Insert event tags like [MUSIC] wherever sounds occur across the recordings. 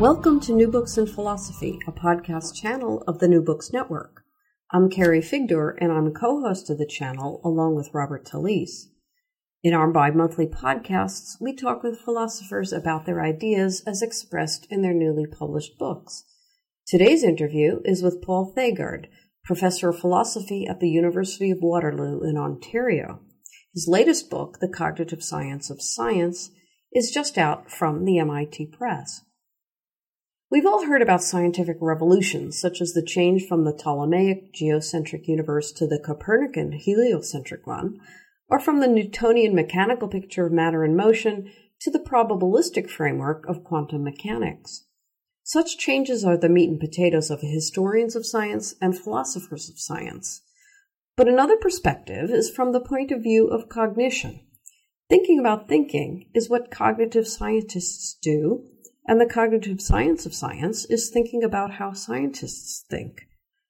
Welcome to New Books in Philosophy, a podcast channel of the New Books Network. I'm Carrie Figdor, and I'm co-host of the channel along with Robert Talisse. In our bi-monthly podcasts, we talk with philosophers about their ideas as expressed in their newly published books. Today's interview is with Paul Thagard, professor of philosophy at the University of Waterloo in Ontario. His latest book, The Cognitive Science of Science, is just out from the MIT Press. We've all heard about scientific revolutions, such as the change from the Ptolemaic geocentric universe to the Copernican heliocentric one, or from the Newtonian mechanical picture of matter in motion to the probabilistic framework of quantum mechanics. Such changes are the meat and potatoes of historians of science and philosophers of science. But another perspective is from the point of view of cognition. Thinking about thinking is what cognitive scientists do and the cognitive science of science is thinking about how scientists think.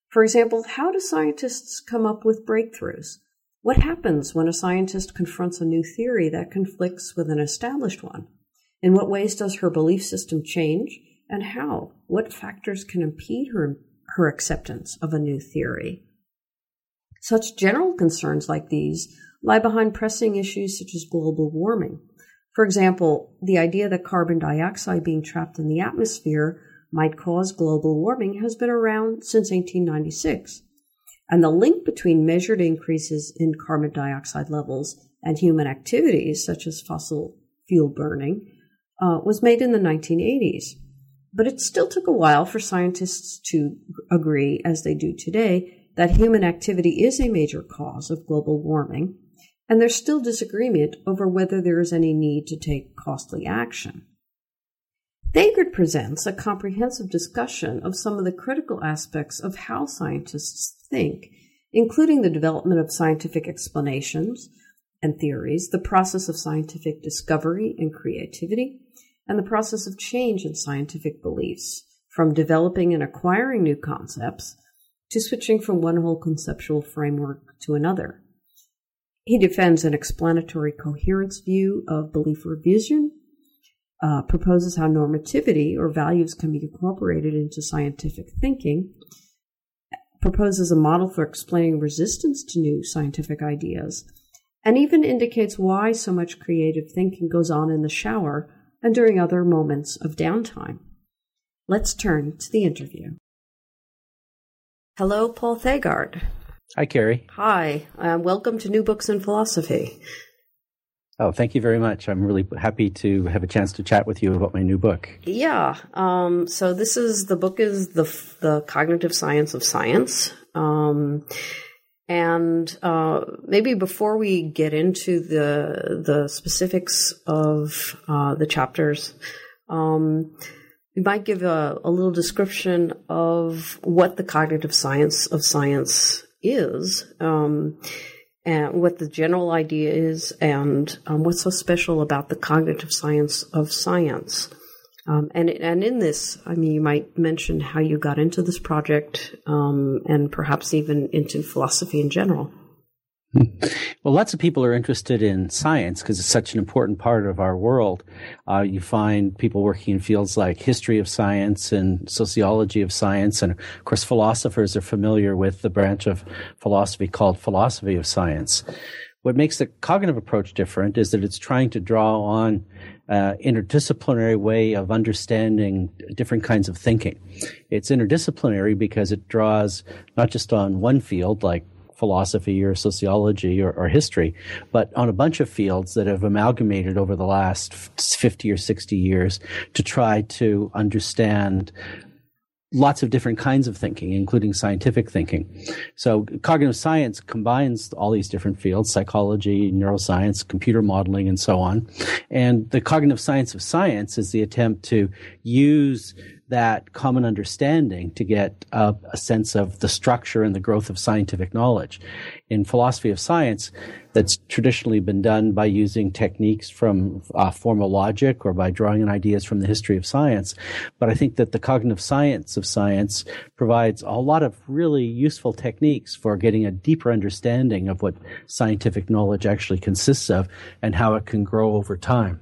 For example, how do scientists come up with breakthroughs? What happens when a scientist confronts a new theory that conflicts with an established one? In what ways does her belief system change, and how? What factors can impede her, her acceptance of a new theory? Such general concerns like these lie behind pressing issues such as global warming. For example, the idea that carbon dioxide being trapped in the atmosphere might cause global warming has been around since 1896. And the link between measured increases in carbon dioxide levels and human activities, such as fossil fuel burning, uh, was made in the 1980s. But it still took a while for scientists to agree, as they do today, that human activity is a major cause of global warming and there's still disagreement over whether there is any need to take costly action. Thagard presents a comprehensive discussion of some of the critical aspects of how scientists think, including the development of scientific explanations and theories, the process of scientific discovery and creativity, and the process of change in scientific beliefs, from developing and acquiring new concepts to switching from one whole conceptual framework to another. He defends an explanatory coherence view of belief revision, uh, proposes how normativity or values can be incorporated into scientific thinking, proposes a model for explaining resistance to new scientific ideas, and even indicates why so much creative thinking goes on in the shower and during other moments of downtime. Let's turn to the interview. Hello, Paul Thagard. Hi, Carrie. Hi. Uh, welcome to New Books in Philosophy. Oh, thank you very much. I'm really happy to have a chance to chat with you about my new book. Yeah. Um, so this is the book is the the cognitive science of science. Um, and uh, maybe before we get into the the specifics of uh, the chapters, um, we might give a, a little description of what the cognitive science of science is, um, and what the general idea is, and um, what's so special about the cognitive science of science. Um, and and in this, I mean, you might mention how you got into this project, um, and perhaps even into philosophy in general. [LAUGHS] Well, lots of people are interested in science because it's such an important part of our world. Uh, you find people working in fields like history of science and sociology of science. And of course, philosophers are familiar with the branch of philosophy called philosophy of science. What makes the cognitive approach different is that it's trying to draw on uh, interdisciplinary way of understanding different kinds of thinking. It's interdisciplinary because it draws not just on one field like philosophy or sociology or, or, history, but on a bunch of fields that have amalgamated over the last 50 or 60 years to try to understand lots of different kinds of thinking, including scientific thinking. So cognitive science combines all these different fields, psychology, neuroscience, computer modeling, and so on. And the cognitive science of science is the attempt to use that common understanding to get a, a, sense of the structure and the growth of scientific knowledge. In philosophy of science, that's traditionally been done by using techniques from uh, formal logic or by drawing on ideas from the history of science. But I think that the cognitive science of science provides a lot of really useful techniques for getting a deeper understanding of what scientific knowledge actually consists of and how it can grow over time.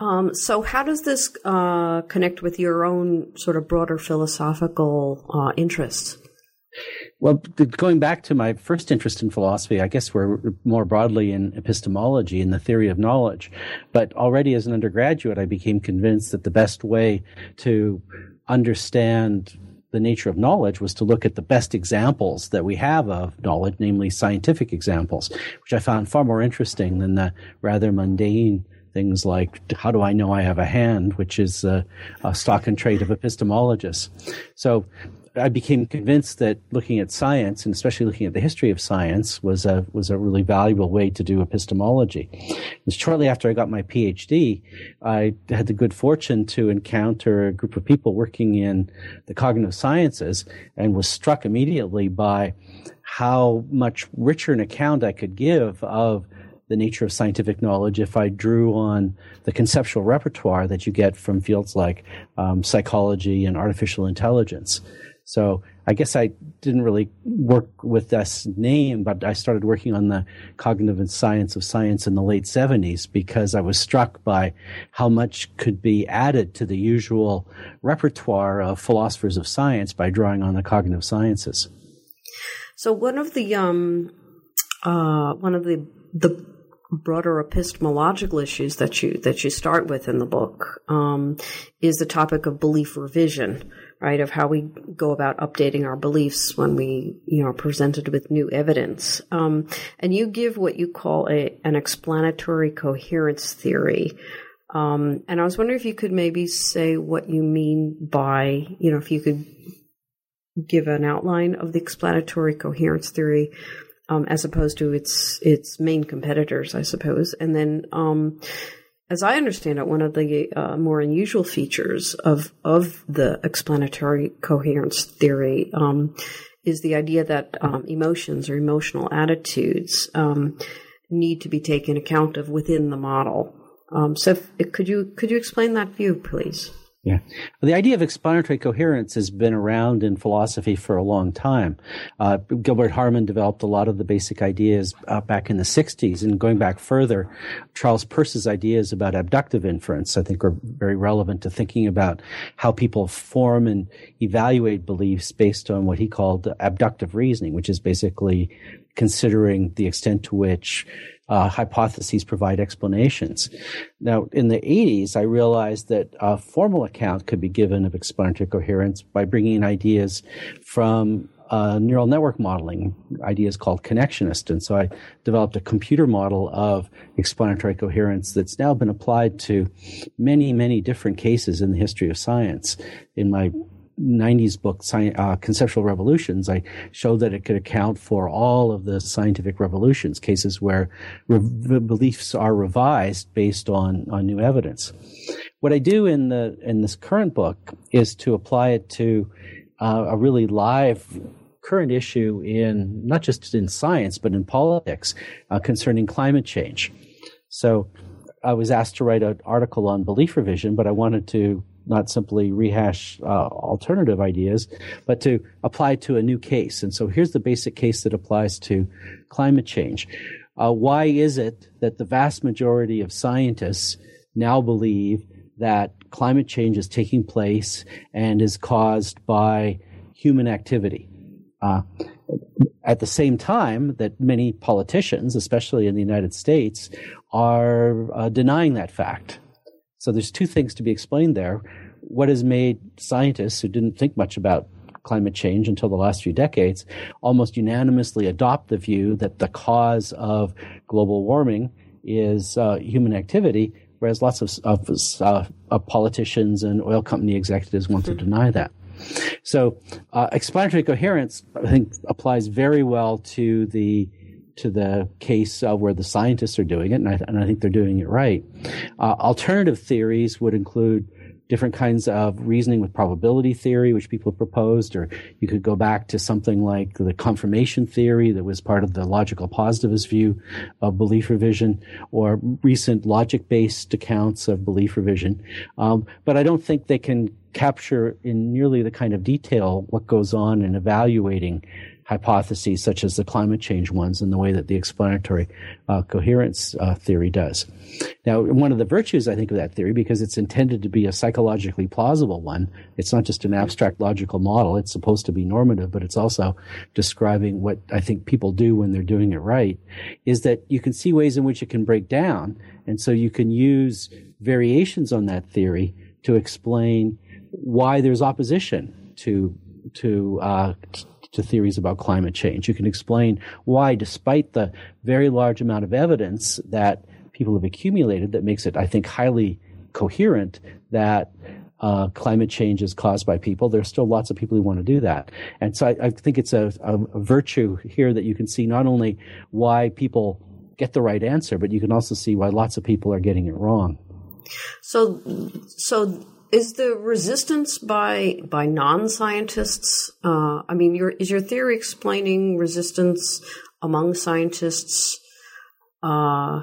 Um, so, how does this uh, connect with your own sort of broader philosophical uh, interests? Well, going back to my first interest in philosophy, I guess we're more broadly in epistemology and the theory of knowledge. But already as an undergraduate, I became convinced that the best way to understand the nature of knowledge was to look at the best examples that we have of knowledge, namely scientific examples, which I found far more interesting than the rather mundane things like how do I know I have a hand, which is a, a stock and trade of epistemologists. So I became convinced that looking at science and especially looking at the history of science was a was a really valuable way to do epistemology. And shortly after I got my PhD, I had the good fortune to encounter a group of people working in the cognitive sciences and was struck immediately by how much richer an account I could give of the nature of scientific knowledge if I drew on the conceptual repertoire that you get from fields like um, psychology and artificial intelligence. So I guess I didn't really work with this name, but I started working on the cognitive science of science in the late 70s because I was struck by how much could be added to the usual repertoire of philosophers of science by drawing on the cognitive sciences. So one of the um, uh, one of the the broader epistemological issues that you that you start with in the book um, is the topic of belief revision, right? Of how we go about updating our beliefs when we you know are presented with new evidence. Um, and you give what you call a an explanatory coherence theory. Um, and I was wondering if you could maybe say what you mean by you know if you could give an outline of the explanatory coherence theory um, as opposed to its its main competitors, I suppose. And then, um, as I understand it, one of the uh, more unusual features of of the explanatory coherence theory um, is the idea that um, emotions or emotional attitudes um, need to be taken account of within the model. Um, so, if, could you could you explain that view, please? Yeah. Well, the idea of explanatory coherence has been around in philosophy for a long time. Uh, Gilbert Harman developed a lot of the basic ideas uh, back in the 60s. And going back further, Charles Peirce's ideas about abductive inference, I think, are very relevant to thinking about how people form and evaluate beliefs based on what he called abductive reasoning, which is basically considering the extent to which uh, hypotheses provide explanations. Now, in the 80s, I realized that a formal account could be given of explanatory coherence by bringing in ideas from uh, neural network modeling, ideas called connectionist. And so I developed a computer model of explanatory coherence that's now been applied to many, many different cases in the history of science. In my 90s book, uh, Conceptual Revolutions, I showed that it could account for all of the scientific revolutions, cases where re- beliefs are revised based on, on new evidence. What I do in the in this current book is to apply it to uh, a really live current issue in not just in science but in politics uh, concerning climate change. So I was asked to write an article on belief revision, but I wanted to not simply rehash uh, alternative ideas, but to apply to a new case. And so here's the basic case that applies to climate change. Uh, why is it that the vast majority of scientists now believe that climate change is taking place and is caused by human activity? Uh, at the same time that many politicians, especially in the United States, are uh, denying that fact. So there's two things to be explained there. What has made scientists who didn't think much about climate change until the last few decades almost unanimously adopt the view that the cause of global warming is uh, human activity. whereas lots of, of, uh, of politicians and oil company executives want mm-hmm. to deny that. So, uh, explanatory coherence, I think, applies very well to the to the case uh, where the scientists are doing it, and I, and I think they're doing it right. Uh, alternative theories would include different kinds of reasoning with probability theory, which people have proposed, or you could go back to something like the confirmation theory that was part of the logical positivist view of belief revision, or recent logic-based accounts of belief revision. Um, but I don't think they can capture in nearly the kind of detail what goes on in evaluating hypotheses such as the climate change ones in the way that the explanatory uh, coherence uh, theory does. Now, one of the virtues, I think, of that theory, because it's intended to be a psychologically plausible one, it's not just an abstract logical model. It's supposed to be normative, but it's also describing what I think people do when they're doing it right, is that you can see ways in which it can break down. And so you can use variations on that theory to explain why there's opposition to to uh, to theories about climate change. You can explain why, despite the very large amount of evidence that people have accumulated that makes it, I think, highly coherent that uh, climate change is caused by people. There's still lots of people who want to do that. And so I, I think it's a, a, a, virtue here that you can see not only why people get the right answer, but you can also see why lots of people are getting it wrong. So, so is the resistance by by non-scientists? Uh, I mean, your, is your theory explaining resistance among scientists, uh,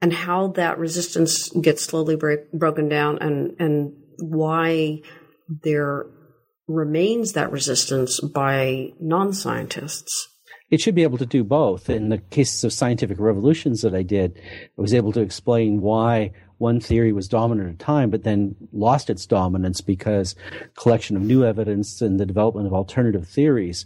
and how that resistance gets slowly break, broken down, and and why there remains that resistance by non-scientists? it should be able to do both. In the cases of scientific revolutions that I did, I was able to explain why one theory was dominant at a time, but then lost its dominance because collection of new evidence and the development of alternative theories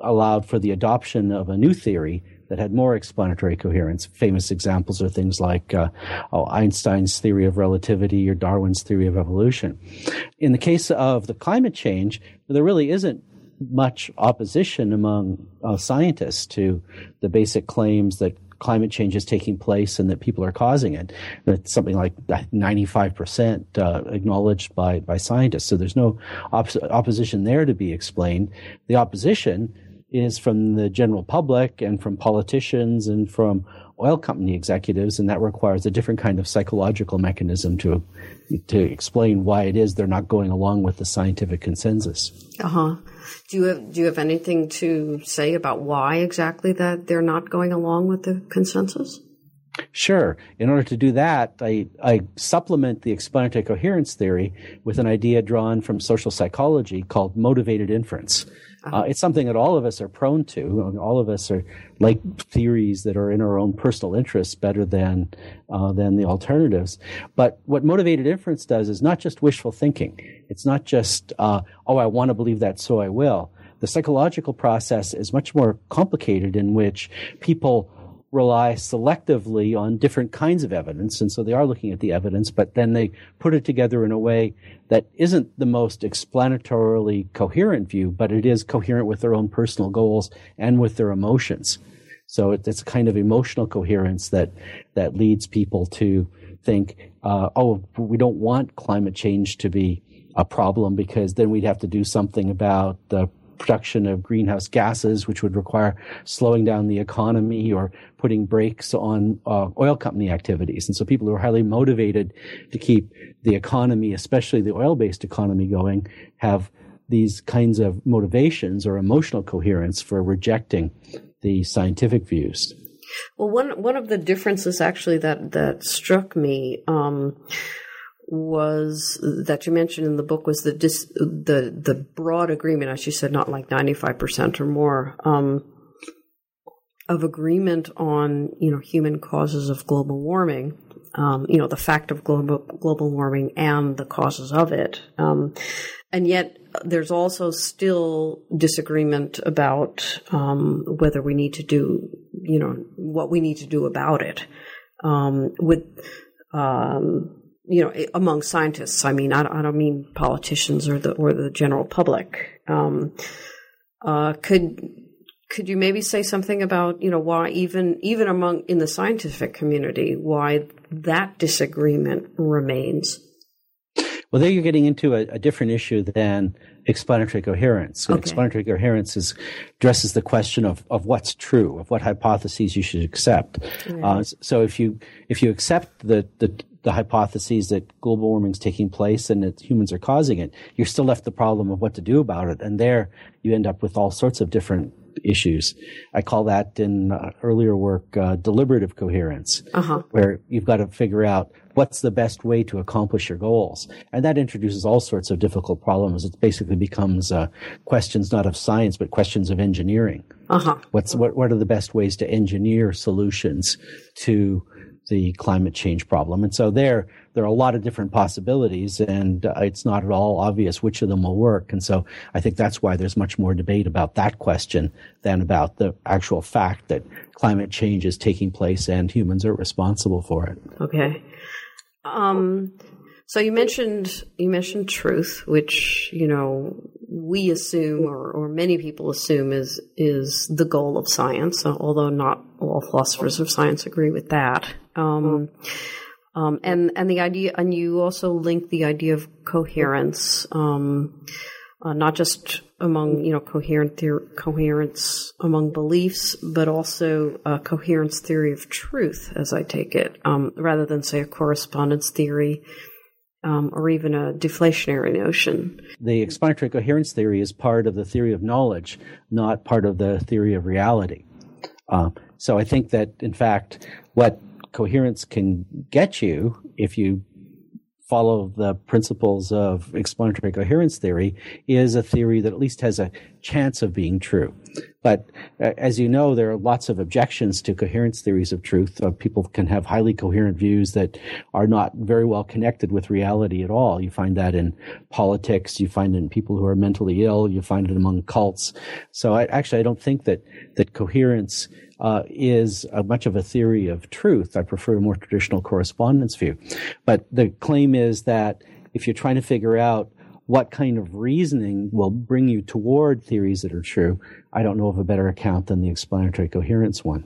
allowed for the adoption of a new theory that had more explanatory coherence. Famous examples are things like uh, oh, Einstein's theory of relativity or Darwin's theory of evolution. In the case of the climate change, there really isn't much opposition among uh, scientists to the basic claims that climate change is taking place and that people are causing it. It's something like 95% uh, acknowledged by, by scientists. So there's no op- opposition there to be explained. The opposition is from the general public and from politicians and from oil company executives, and that requires a different kind of psychological mechanism to to explain why it is they're not going along with the scientific consensus. Uh huh. Do you have Do you have anything to say about why exactly that they're not going along with the consensus? Sure. In order to do that, I, I supplement the explanatory coherence theory with an idea drawn from social psychology called motivated inference. Uh, it's something that all of us are prone to. All of us are like theories that are in our own personal interests better than uh, than the alternatives. But what motivated inference does is not just wishful thinking. It's not just uh, oh, I want to believe that, so I will. The psychological process is much more complicated, in which people rely selectively on different kinds of evidence. And so they are looking at the evidence, but then they put it together in a way that isn't the most explanatorily coherent view, but it is coherent with their own personal goals and with their emotions. So it's a kind of emotional coherence that, that leads people to think, uh, oh, we don't want climate change to be a problem because then we'd have to do something about the production of greenhouse gases, which would require slowing down the economy or putting brakes on uh, oil company activities. And so people who are highly motivated to keep the economy, especially the oil-based economy going, have these kinds of motivations or emotional coherence for rejecting the scientific views. Well, one one of the differences actually that that struck me um, was that you mentioned in the book was the dis, the the broad agreement, as you said, not like ninety five percent or more um, of agreement on you know human causes of global warming. Um, you know the fact of global global warming and the causes of it, um, and yet there's also still disagreement about um, whether we need to do you know what we need to do about it. Um, with um, you know, among scientists. I mean, I, I don't mean politicians or the or the general public. Um, uh, could could you maybe say something about you know why even even among in the scientific community why that disagreement remains. Well, there you're getting into a, a different issue than explanatory coherence. Okay. Explanatory coherence is, addresses the question of, of what's true, of what hypotheses you should accept. Uh, so if you if you accept the, the the hypotheses that global warming is taking place and that humans are causing it, you're still left the problem of what to do about it. And there you end up with all sorts of different issues. I call that in uh, earlier work uh, deliberative coherence, Uh-huh. where you've got to figure out what's the best way to accomplish your goals. And that introduces all sorts of difficult problems. It basically becomes uh, questions not of science, but questions of engineering. Uh-huh. What's what, what are the best ways to engineer solutions to the climate change problem? And so there there are a lot of different possibilities, and uh, it's not at all obvious which of them will work. And so I think that's why there's much more debate about that question than about the actual fact that climate change is taking place and humans are responsible for it. Okay. Um, so you mentioned you mentioned truth, which you know we assume, or, or many people assume, is is the goal of science. Although not all philosophers of science agree with that. Um, um, and and the idea, and you also link the idea of coherence, um, uh, not just among you know coherent theor- coherence among beliefs, but also a coherence theory of truth, as I take it, um, rather than say a correspondence theory um, or even a deflationary notion. The explanatory coherence theory is part of the theory of knowledge, not part of the theory of reality. Uh, so I think that, in fact, what coherence can get you if you follow the principles of explanatory coherence theory is a theory that at least has a chance of being true. But uh, as you know, there are lots of objections to coherence theories of truth. Uh, people can have highly coherent views that are not very well connected with reality at all. You find that in politics. You find it in people who are mentally ill. You find it among cults. So I, actually, I don't think that, that coherence uh, is a, much of a theory of truth. I prefer a more traditional correspondence view. But the claim is that if you're trying to figure out what kind of reasoning will bring you toward theories that are true, I don't know of a better account than the explanatory coherence one.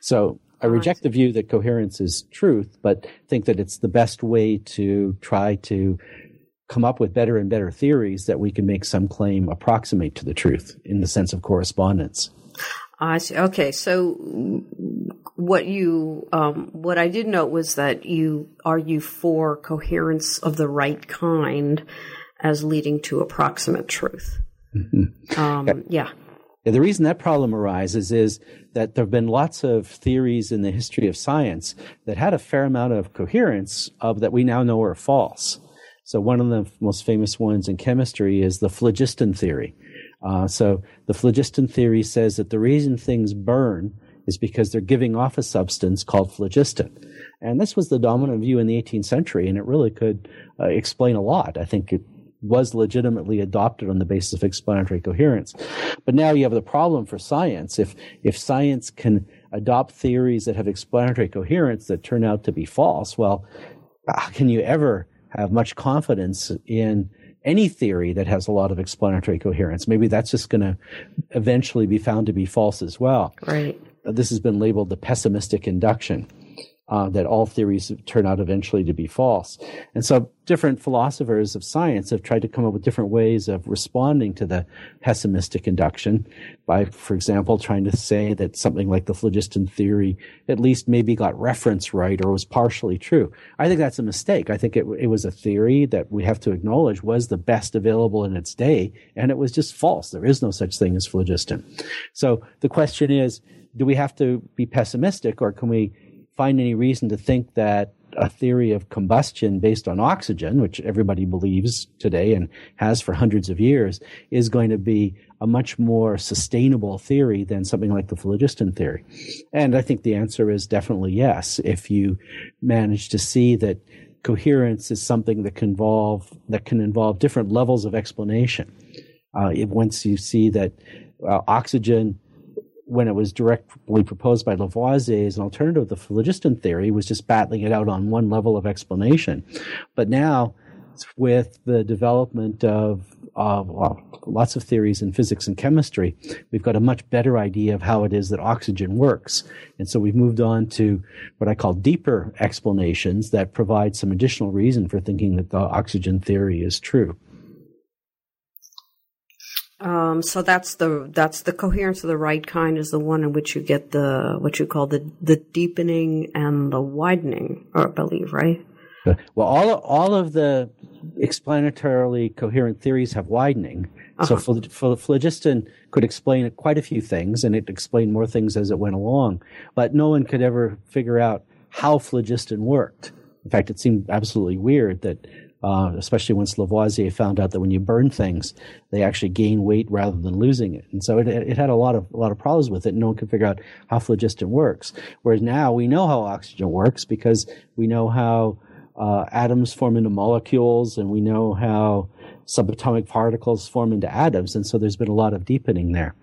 So I reject the view that coherence is truth, but think that it's the best way to try to come up with better and better theories that we can make some claim approximate to the truth in the sense of correspondence. I see. Okay, so what you um, what I did note was that you argue for coherence of the right kind as leading to approximate truth. Um, yeah. Yeah, the reason that problem arises is that there have been lots of theories in the history of science that had a fair amount of coherence of that we now know are false. So one of the most famous ones in chemistry is the phlogiston theory. Uh, so the phlogiston theory says that the reason things burn is because they're giving off a substance called phlogiston. And this was the dominant view in the 18th century, and it really could uh, explain a lot. I think it was legitimately adopted on the basis of explanatory coherence. But now you have the problem for science. If, if science can adopt theories that have explanatory coherence that turn out to be false, well, how can you ever have much confidence in any theory that has a lot of explanatory coherence? Maybe that's just going to eventually be found to be false as well. Right. This has been labeled the pessimistic induction. Uh, that all theories turn out eventually to be false. And so different philosophers of science have tried to come up with different ways of responding to the pessimistic induction by, for example, trying to say that something like the phlogiston theory at least maybe got reference right or was partially true. I think that's a mistake. I think it, it was a theory that we have to acknowledge was the best available in its day, and it was just false. There is no such thing as phlogiston. So the question is, do we have to be pessimistic or can we find any reason to think that a theory of combustion based on oxygen, which everybody believes today and has for hundreds of years, is going to be a much more sustainable theory than something like the phlogiston theory? And I think the answer is definitely yes. If you manage to see that coherence is something that can involve that can involve different levels of explanation. Uh, once you see that uh, oxygen when it was directly proposed by Lavoisier as an alternative to the phlogiston theory, was just battling it out on one level of explanation. But now, with the development of well, lots of theories in physics and chemistry, we've got a much better idea of how it is that oxygen works. And so we've moved on to what I call deeper explanations that provide some additional reason for thinking that the oxygen theory is true. Um, so that's the that's the coherence of the right kind is the one in which you get the what you call the the deepening and the widening, I believe, right? Well, all all of the explanatorily coherent theories have widening. Uh-huh. So phlogiston could explain quite a few things, and it explained more things as it went along. But no one could ever figure out how phlogiston worked. In fact, it seemed absolutely weird that uh, especially once Lavoisier found out that when you burn things, they actually gain weight rather than losing it. And so it, it had a lot of a lot of problems with it. No one could figure out how phlogiston works. Whereas now we know how oxygen works because we know how uh, atoms form into molecules, and we know how subatomic particles form into atoms. And so there's been a lot of deepening there.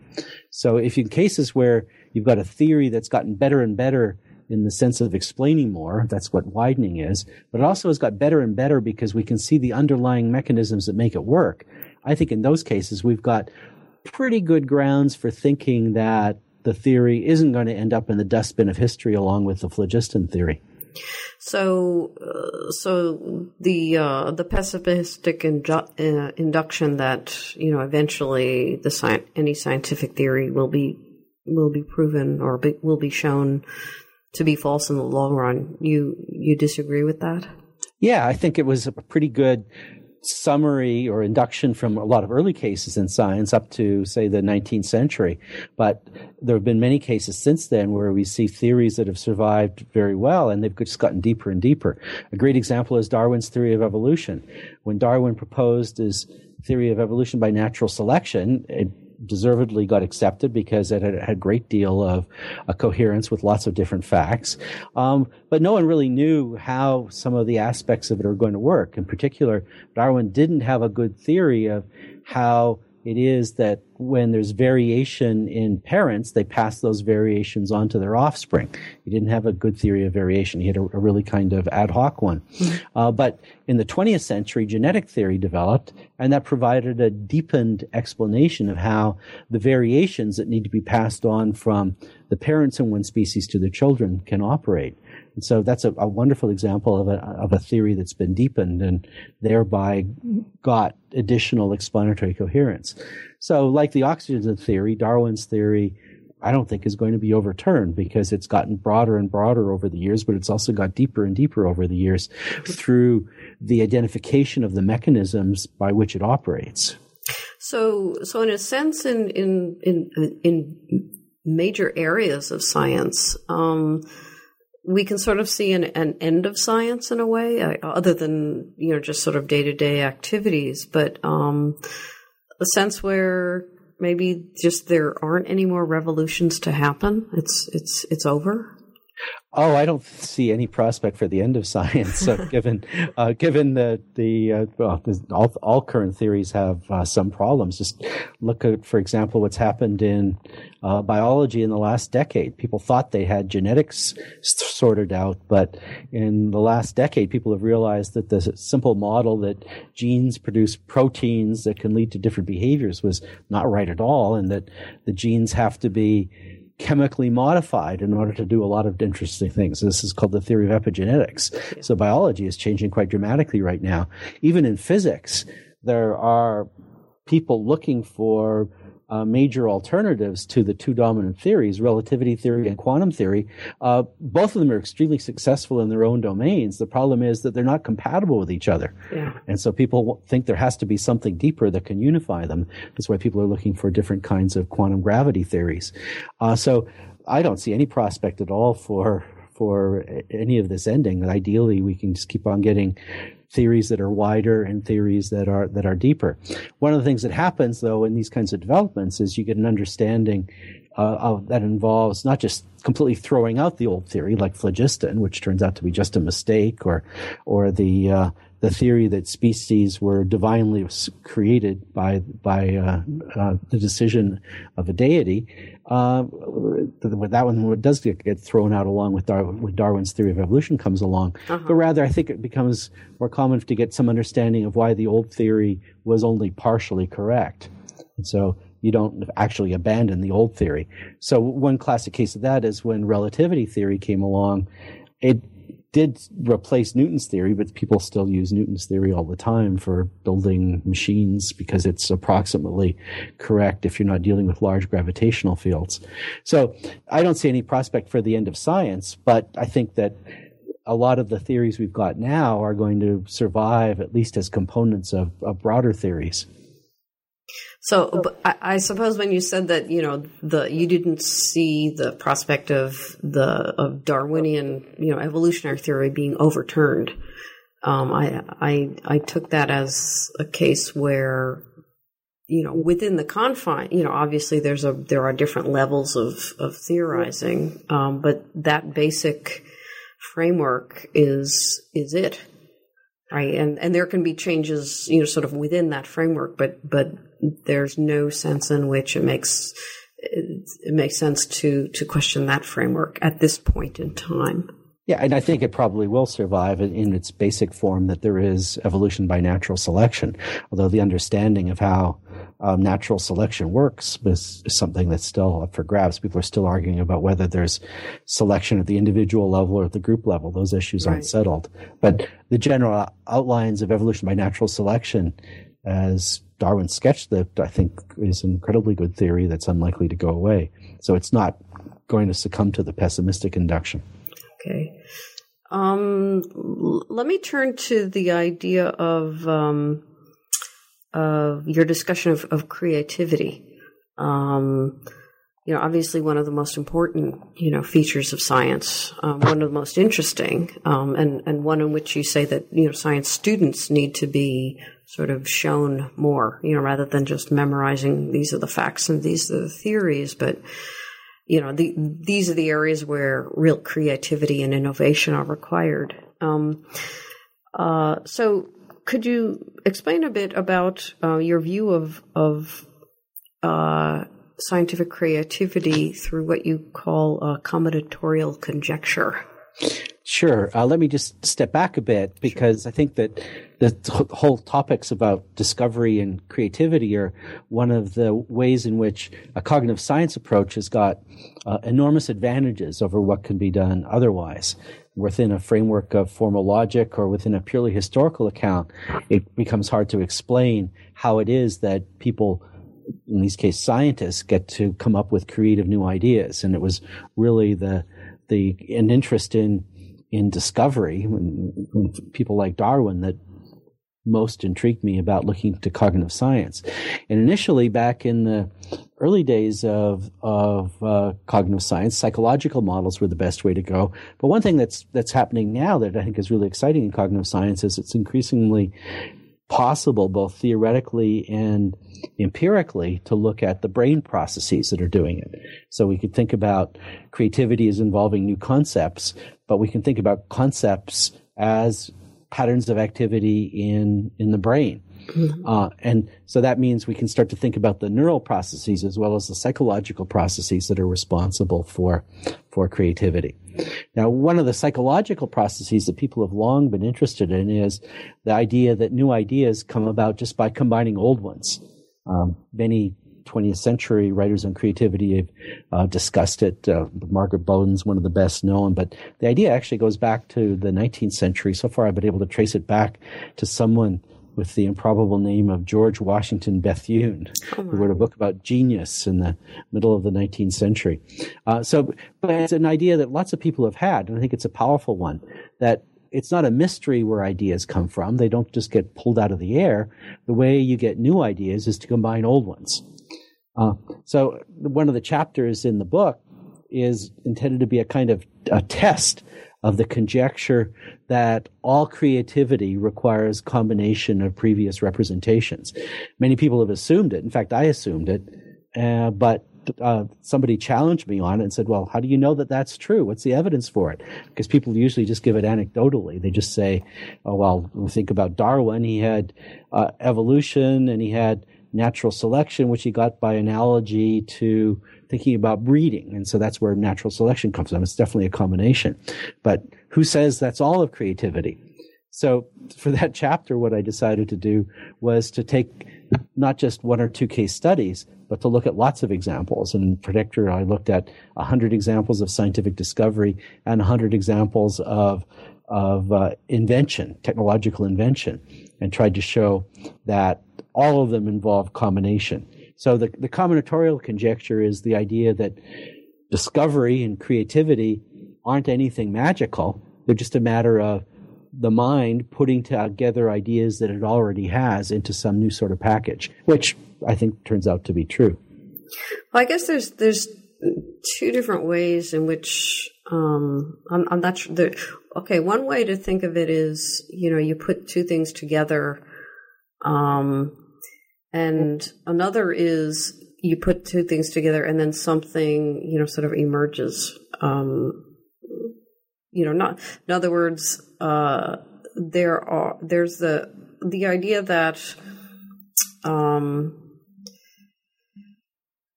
So if you, in cases where you've got a theory that's gotten better and better in the sense of explaining more. That's what widening is. But it also has got better and better because we can see the underlying mechanisms that make it work. I think in those cases, we've got pretty good grounds for thinking that the theory isn't going to end up in the dustbin of history along with the phlogiston theory. So, uh, so the uh, the pessimistic inju- uh, induction that you know eventually the sci- any scientific theory will be will be proven or be, will be shown to be false in the long run. You you disagree with that? Yeah, I think it was a pretty good summary or induction from a lot of early cases in science up to say the 19th century but there have been many cases since then where we see theories that have survived very well and they've just gotten deeper and deeper a great example is darwin's theory of evolution when darwin proposed his theory of evolution by natural selection it deservedly got accepted because it had, a great deal of a coherence with lots of different facts. Um, but no one really knew how some of the aspects of it are going to work. In particular, Darwin didn't have a good theory of how it is that when there's variation in parents, they pass those variations on to their offspring. He didn't have a good theory of variation. He had a, a really kind of ad hoc one. Mm-hmm. Uh, but in the 20th century, genetic theory developed, and that provided a deepened explanation of how the variations that need to be passed on from the parents in one species to their children can operate. And so that's a, a, wonderful example of a, of a theory that's been deepened and thereby got additional explanatory coherence. So like the oxygen theory, Darwin's theory, I don't think is going to be overturned because it's gotten broader and broader over the years, but it's also got deeper and deeper over the years through the identification of the mechanisms by which it operates. So, so in a sense, in in in in major areas of science, um, we can sort of see an, an end of science in a way, uh, other than you know just sort of day to day activities, but um, a sense where maybe just there aren't any more revolutions to happen. It's it's it's over. Oh, I don't see any prospect for the end of [LAUGHS] science, uh, [LAUGHS] given uh, given the the uh, well, all all current theories have uh, some problems. Just look at, for example, what's happened in uh, biology in the last decade. People thought they had genetics sorted out, but in the last decade, people have realized that the simple model that genes produce proteins that can lead to different behaviors was not right at all, and that the genes have to be chemically modified in order to do a lot of interesting things. This is called the theory of epigenetics. So biology is changing quite dramatically right now. Even in physics, there are people looking for uh, major alternatives to the two dominant theories, relativity theory and quantum theory. Uh, both of them are extremely successful in their own domains. The problem is that they're not compatible with each other. Yeah. And so people think there has to be something deeper that can unify them. That's why people are looking for different kinds of quantum gravity theories. Uh, so I don't see any prospect at all for for any of this ending. That ideally, we can just keep on getting theories that are wider and theories that are that are deeper. One of the things that happens though in these kinds of developments is you get an understanding uh, that involves not just completely throwing out the old theory like phlogiston, which turns out to be just a mistake, or or the uh, the theory that species were divinely created by by uh, uh, the decision of a deity. Uh, that one does get, get, thrown out along with Darwin, when Darwin's theory of evolution comes along. Uh-huh. But rather, I think it becomes more common to get some understanding of why the old theory was only partially correct. And so you don't actually abandon the old theory. So one classic case of that is when relativity theory came along. It did replace Newton's theory, but people still use Newton's theory all the time for building machines because it's approximately correct if you're not dealing with large gravitational fields. So I don't see any prospect for the end of science, but I think that a lot of the theories we've got now are going to survive at least as components of, of broader theories. So I, I, suppose when you said that, you know, the you didn't see the prospect of the of Darwinian, you know, evolutionary theory being overturned. Um, I I I took that as a case where, you know, within the confine, you know, obviously there's a there are different levels of of theorizing, um, but that basic framework is is it right and and there can be changes you know sort of within that framework but but there's no sense in which it makes it, makes sense to to question that framework at this point in time yeah, and I think it probably will survive in its basic form that there is evolution by natural selection. Although the understanding of how um, natural selection works is, is, something that's still up for grabs. People are still arguing about whether there's selection at the individual level or at the group level. Those issues right. aren't settled. But the general outlines of evolution by natural selection, as Darwin sketch that, I think is an incredibly good theory that's unlikely to go away. So it's not going to succumb to the pessimistic induction. Okay. Um, let me turn to the idea of um, of your discussion of, of creativity. Um, you know, obviously, one of the most important you know features of science, um, one of the most interesting, um, and and one in which you say that you know science students need to be sort of shown more, you know, rather than just memorizing these are the facts and these are the theories, but you know, the, these are the areas where real creativity and innovation are required. Um, uh, so, could you explain a bit about uh, your view of of uh, scientific creativity through what you call a combinatorial conjecture? Sure. Uh, let me just step back a bit because sure. I think that the whole topics about discovery and creativity are one of the ways in which a cognitive science approach has got uh, enormous advantages over what can be done otherwise. Within a framework of formal logic or within a purely historical account, it becomes hard to explain how it is that people in these cases scientists get to come up with creative new ideas and it was really the the an interest in in discovery people like Darwin that most intrigued me about looking to cognitive science. And initially, back in the early days of of uh, cognitive science, psychological models were the best way to go. But one thing that's that's happening now that I think is really exciting in cognitive science is it's increasingly possible, both theoretically and empirically, to look at the brain processes that are doing it. So we could think about creativity as involving new concepts, but we can think about concepts as patterns of activity in in the brain. Mm-hmm. Uh, and so that means we can start to think about the neural processes as well as the psychological processes that are responsible for for creativity. Now, one of the psychological processes that people have long been interested in is the idea that new ideas come about just by combining old ones. Um, many 20th century writers on creativity have uh, discussed it. Uh, Margaret Boden's one of the best known, but the idea actually goes back to the 19th century. So far, I've been able to trace it back to someone with the improbable name of George Washington Bethune, oh who wrote a book about genius in the middle of the 19th century. Uh, so, but it's an idea that lots of people have had, and I think it's a powerful one that it's not a mystery where ideas come from. They don't just get pulled out of the air. The way you get new ideas is to combine old ones. Uh, so one of the chapters in the book is intended to be a kind of a test of the conjecture that all creativity requires combination of previous representations. Many people have assumed it. In fact, I assumed it, uh, but uh, somebody challenged me on it and said, "Well, how do you know that that's true? What's the evidence for it?" Because people usually just give it anecdotally. They just say, "Oh, well, think about Darwin. He had uh, evolution and he had natural selection, which he got by analogy to thinking about breeding, and so that's where natural selection comes from. It's definitely a combination, but who says that's all of creativity?" So for that [LAUGHS] chapter, what I decided to do was to take not just one or two case studies, but to look at lots of examples. And in particular, I looked at 100 examples of scientific discovery and 100 examples of, of uh, invention, technological invention, and tried to show that all of them involve combination. So the, the combinatorial conjecture is the idea that discovery and creativity aren't anything magical. They're just a matter of the mind putting together ideas that it already has into some new sort of package, which I think turns out to be true. Well, I guess there's there's two different ways in which um, I'm, I'm, not sure. The, okay, one way to think of it is you know you put two things together, um, and another is you put two things together and then something you know sort of emerges. Um, you know, not in other words, uh, there are there's the the idea that um,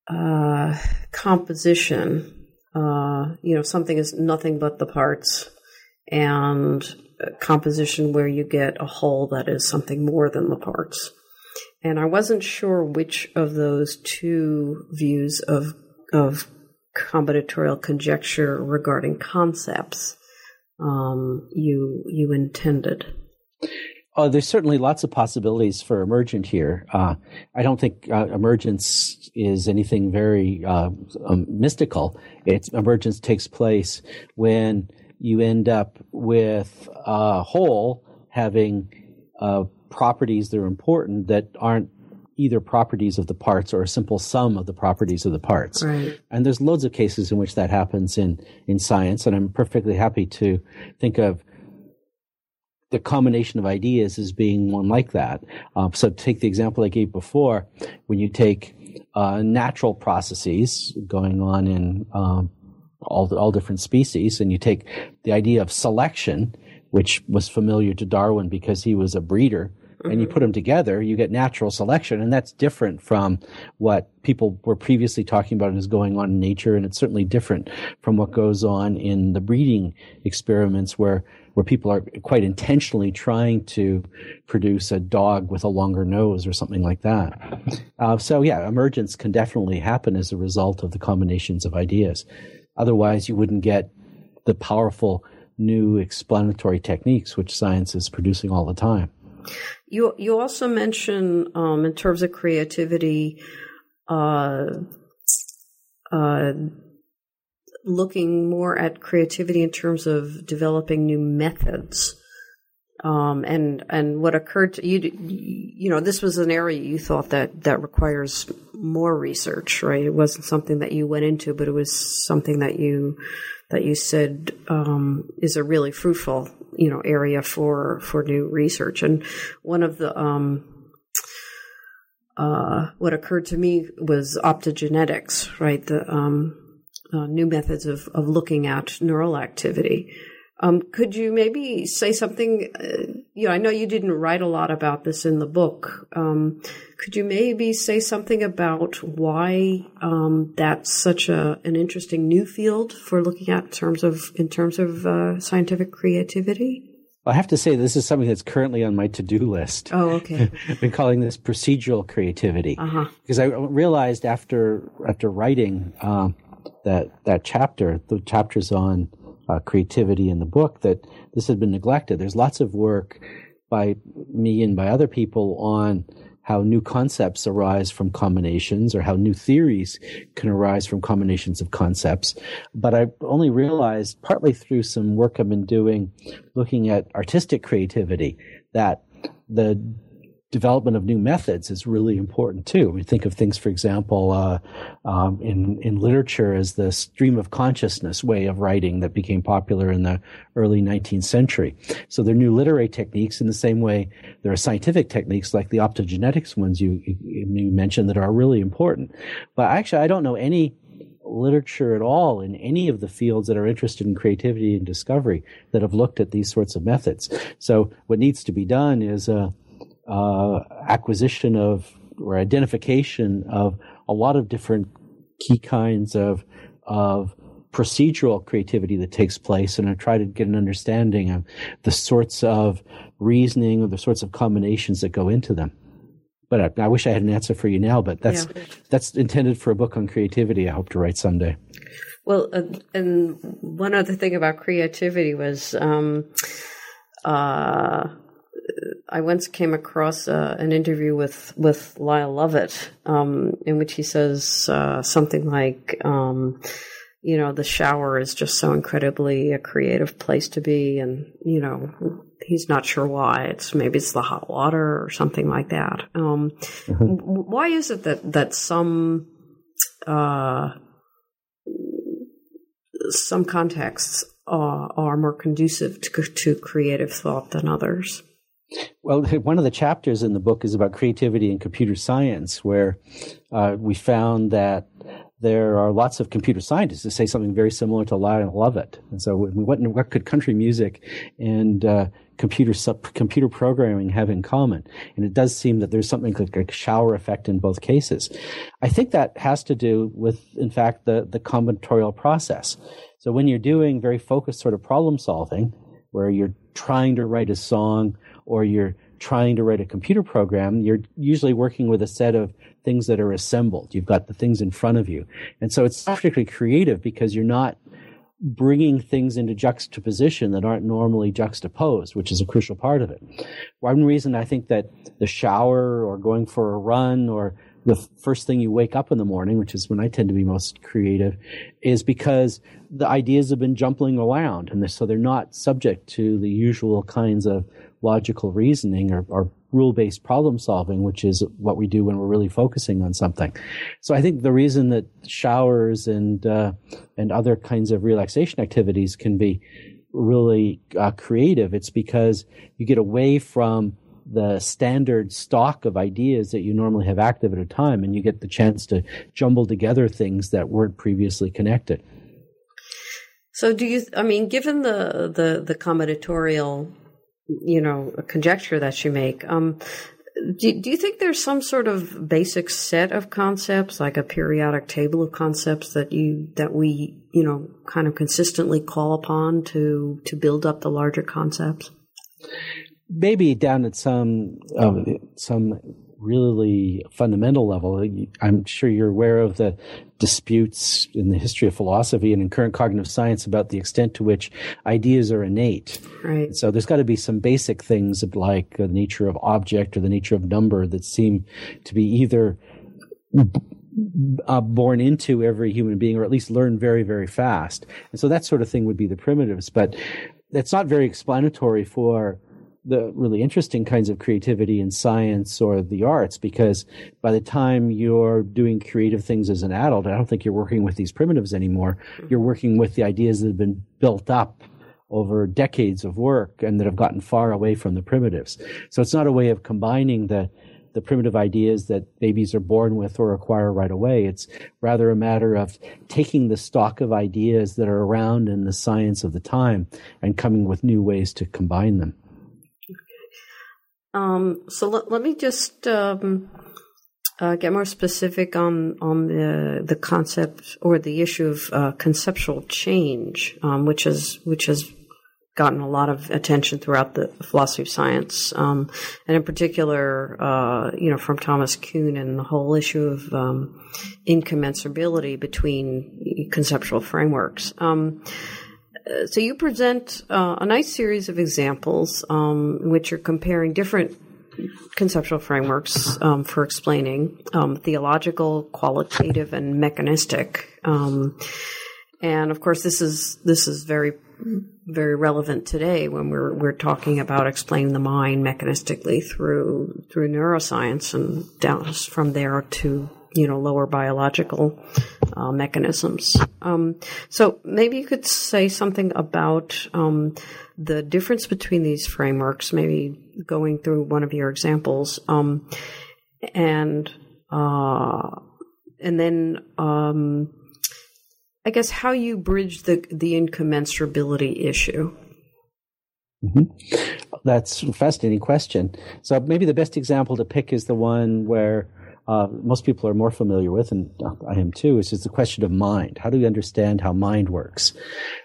uh, composition, uh, you know, something is nothing but the parts, and composition where you get a whole that is something more than the parts. And I wasn't sure which of those two views of of combinatorial conjecture regarding concepts um, you you intended? Oh, there's certainly lots of possibilities for emergent here. Uh, I don't think uh, emergence is anything very uh, um, mystical. It's emergence takes place when you end up with a whole having uh, properties that are important that aren't either properties of the parts or a simple sum of the properties of the parts. Right. And there's loads of cases in which that happens in, in science, and I'm perfectly happy to think of the combination of ideas as being one like that. Um, so take the example I gave before, when you take uh, natural processes going on in um, all all different species, and you take the idea of selection, which was familiar to Darwin because he was a breeder, mm-hmm. and you mm-hmm. put them together, you get natural selection. And that's different from what people were previously talking about is going on in nature. And it's certainly different from what goes on in the breeding experiments where where people are quite intentionally trying to produce a dog with a longer nose or something like that. Uh, so yeah, emergence can definitely happen as a result of the combinations of ideas. Otherwise, you wouldn't get the powerful new explanatory techniques which science is producing all the time. You you also mention um, in terms of creativity, uh, uh, looking more at creativity in terms of developing new methods. Um, and and what occurred to you, you know, this was an area you thought that that requires more research, right? It wasn't something that you went into, but it was something that you that you said um, is a really fruitful you know area for for new research. And one of the um, uh, what occurred to me was optogenetics, right? The um, uh, new methods of of looking at neural activity. Um, could you maybe say something? Uh, you know, I know you didn't write a lot about this in the book. Um, could you maybe say something about why um, that's such a an interesting new field for looking at in terms of in terms of uh, scientific creativity? I have to say this is something that's currently on my to-do list. Oh, okay. [LAUGHS] I've been calling this procedural creativity uh-huh. because I realized after after writing um, that that chapter, the chapters on uh, creativity in the book that this had been neglected. There's lots of work by me and by other people on how new concepts arise from combinations or how new theories can arise from combinations of concepts. But I only realized partly through some work I've been doing looking at artistic creativity that the development of new methods is really important too. We think of things, for example, uh, um, in in literature as the stream of consciousness way of writing that became popular in the early 19th century. So there are new literary techniques in the same way there are scientific techniques like the optogenetics ones you you mentioned that are really important. But actually, I don't know any literature at all in any of the fields that are interested in creativity and discovery that have looked at these sorts of methods. So what needs to be done is uh, uh, acquisition of or identification of a lot of different key kinds of of procedural creativity that takes place and I try to get an understanding of the sorts of reasoning or the sorts of combinations that go into them. But I, I wish I had an answer for you now, but that's yeah. that's intended for a book on creativity I hope to write someday. Well, uh, and one other thing about creativity was um, uh, I once came across uh, an interview with with Lyle Lovett, um, in which he says uh, something like, um, "You know, the shower is just so incredibly a creative place to be, and you know, he's not sure why. It's maybe it's the hot water or something like that. Um, mm-hmm. Why is it that that some uh, some contexts uh, are more conducive to, to creative thought than others?" Well, [LAUGHS] one of the chapters in the book is about creativity and computer science, where uh, we found that there are lots of computer scientists who say something very similar to Lyle Lovett. And love it. And so, what, what could country music and uh, computer computer programming have in common? And it does seem that there's something like a shower effect in both cases. I think that has to do with, in fact, the the combinatorial process. So when you're doing very focused sort of problem solving, where you're trying to write a song or you're trying to write a computer program, you're usually working with a set of things that are assembled. You've got the things in front of you. And so it's particularly creative because you're not bringing things into juxtaposition that aren't normally juxtaposed, which is a crucial part of it. One reason I think that the shower or going for a run or the first thing you wake up in the morning, which is when I tend to be most creative, is because the ideas have been jumbling around and so they're not subject to the usual kinds of logical reasoning or, or rule based problem solving, which is what we do when we're really focusing on something. So I think the reason that showers and uh, and other kinds of relaxation activities can be really uh, creative, it's because you get away from the standard stock of ideas that you normally have active at a time, and you get the chance to jumble together things that weren't previously connected. So, do you? I mean, given the the the combinatorial you know, a conjecture that you make. Um, do, do you think there's some sort of basic set of concepts, like a periodic table of concepts that you that we you know kind of consistently call upon to to build up the larger concepts? Maybe down at some uh, some really fundamental level. I'm sure you're aware of the disputes in the history of philosophy and in current cognitive science about the extent to which ideas are innate. Right. So there's got to be some basic things like the nature of object or the nature of number that seem to be either uh, born into every human being or at least learn very, very fast. And so that sort of thing would be the primitives, but that's not very explanatory for the really interesting kinds of creativity in science or the arts because by the time you're doing creative things as an adult, I don't think you're working with these primitives anymore. Mm-hmm. You're working with the ideas that have been built up over decades of work and that have gotten far away from the primitives. So it's not a way of combining the the primitive ideas that babies are born with or acquire right away. It's rather a matter of taking the stock of ideas that are around in the science of the time and coming with new ways to combine them. Um, so let, let me just um, uh, get more specific on on the the concept or the issue of uh, conceptual change, um, which is which has gotten a lot of attention throughout the philosophy of science, um, and in particular, uh, you know, from Thomas Kuhn and the whole issue of um, incommensurability between conceptual frameworks. So you present uh, a nice series of examples um, in which you're comparing different conceptual frameworks um, for explaining um, theological, qualitative, and mechanistic. Um, and of course, this is this is very very relevant today when we're we're talking about explaining the mind mechanistically through through neuroscience and down from there to you know lower biological uh, mechanisms. Um, so maybe you could say something about um, the difference between these frameworks. Maybe going through one of your examples, um, and uh, and then um, I guess how you bridge the the incommensurability issue. Mm-hmm. That's a fascinating question. So maybe the best example to pick is the one where uh, most people are more familiar with, and I am too, is just the question of mind. How do we understand how mind works?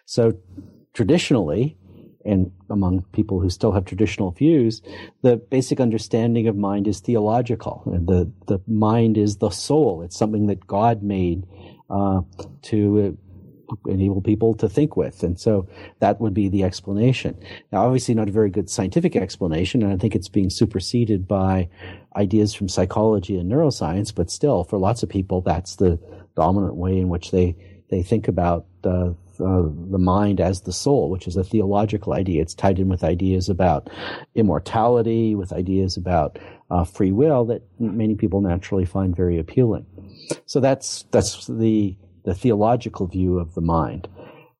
So traditionally, and among people who still have traditional views, the basic understanding of mind is theological. The, the mind is the soul. It's something that God made uh, to enable people to think with. And so that would be the explanation. Now, obviously not a very good scientific explanation, and I think it's being superseded by ideas from psychology and neuroscience, but still, for lots of people, that's the dominant way in which they, they think about the mind as the soul, which is a theological idea. It's tied in with ideas about immortality, with ideas about uh, free will that many people naturally find very appealing. So that's that's the the theological view of the mind.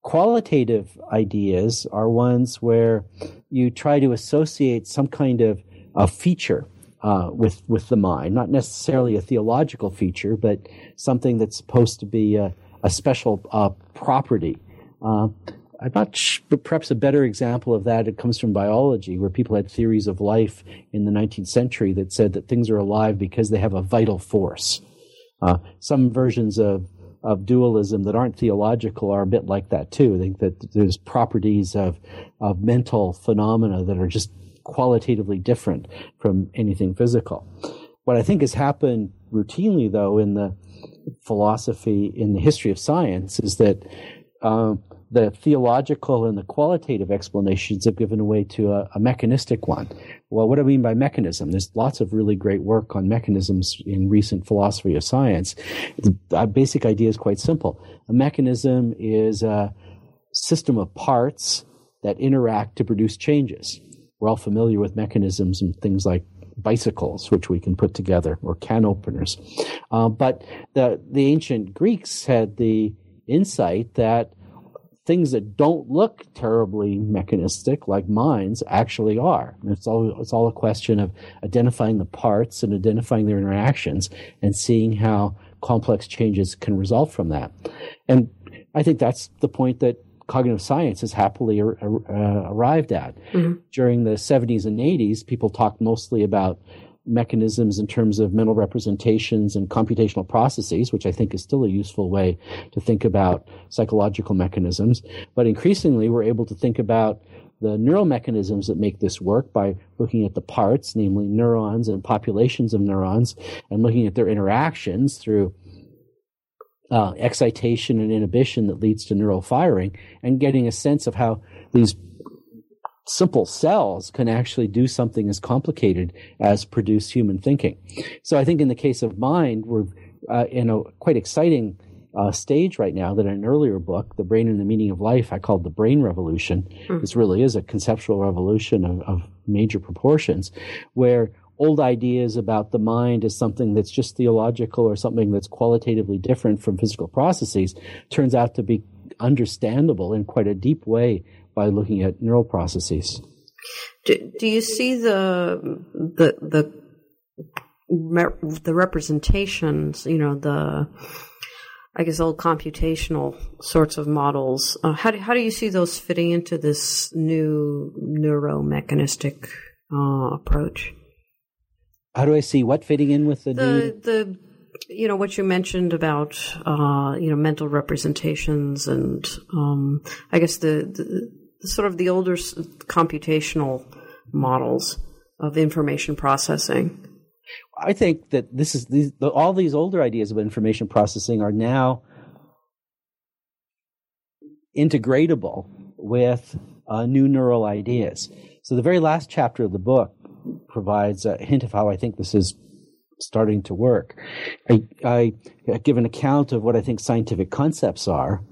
Qualitative ideas are ones where you try to associate some kind of a feature uh, with with the mind, not necessarily a theological feature, but something that's supposed to be a, a special uh, property. Uh, I'm not sh- perhaps a better example of that. It comes from biology, where people had theories of life in the 19th century that said that things are alive because they have a vital force. Uh, some versions of of dualism that aren't theological are a bit like that too. I think that there's properties of of mental phenomena that are just qualitatively different from anything physical. What I think has happened routinely, though, in the philosophy, in the history of science, is that um, the theological and the qualitative explanations have given way to a, a, mechanistic one. Well, what do I mean by mechanism? There's lots of really great work on mechanisms in recent philosophy of science. The basic idea is quite simple. A mechanism is a system of parts that interact to produce changes. We're all familiar with mechanisms and things like bicycles, which we can put together, or can openers. Uh, but the the ancient Greeks had the insight that things that don't look terribly mechanistic, like minds, actually are. And it's all it's all a question of identifying the parts and identifying their interactions and seeing how complex changes can result from that. And I think that's the point that cognitive science has happily uh, arrived at. Mm-hmm. During the 70s and 80s, people talked mostly about mechanisms in terms of mental representations and computational processes, which I think is still a useful way to think about psychological mechanisms. But increasingly, we're able to think about the neural mechanisms that make this work by looking at the parts, namely neurons and populations of neurons, and looking at their interactions through uh, excitation and inhibition that leads to neural firing, and getting a sense of how these simple cells can actually do something as complicated as produce human thinking. So I think in the case of mind, we're uh, in a quite exciting uh, stage right now that in an earlier book, The Brain and the Meaning of Life, I called The Brain Revolution. Mm. This really is a conceptual revolution of, of major proportions where old ideas about the mind as something that's just theological or something that's qualitatively different from physical processes turns out to be understandable in quite a deep way by looking at neural processes. Do, do you see the the the the representations? You know the I guess old computational sorts of models. Uh, how do how do you see those fitting into this new neuromechanistic uh, approach? How do I see what fitting in with the the new? the you know what you mentioned about uh, you know mental representations and um, I guess the, the sort of the older computational models of information processing. I think that this is these, all these older ideas of information processing are now integratable with uh, new neural ideas. So the very last chapter of the book provides a hint of how I think this is starting to work. I, I give an account of what I think scientific concepts are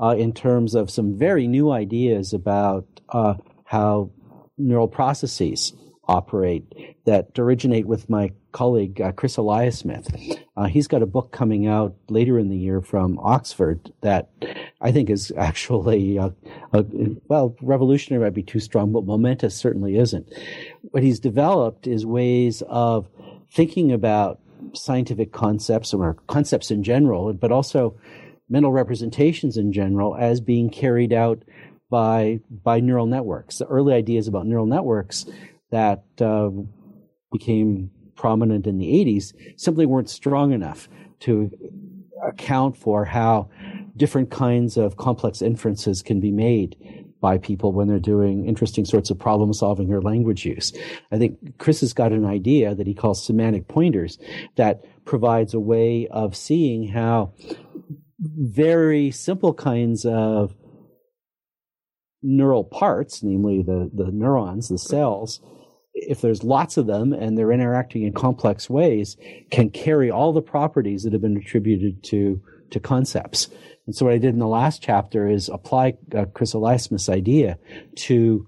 uh, in terms of some very new ideas about uh, how neural processes operate that originate with my colleague uh, Chris Eliasmith. Uh, he's got a book coming out later in the year from Oxford that I think is [LAUGHS] actually uh, a, well revolutionary might be too strong, but momentous certainly isn't. What he's developed is ways of thinking about scientific concepts or concepts in general, but also mental representations in general as being carried out by by neural networks. The early ideas about neural networks that uh, became prominent in the 80s simply weren't strong enough to account for how different kinds of complex inferences can be made by people when they're doing interesting sorts of problem solving or language use. I think Chris has got an idea that he calls semantic pointers that provides a way of seeing how very simple kinds of neural parts, namely the, the neurons, the cells, if there's lots of them and they're interacting in complex ways, can carry all the properties that have been attributed to, to concepts. And so what I did in the last chapter is apply uh, Chris Eliasmith's idea to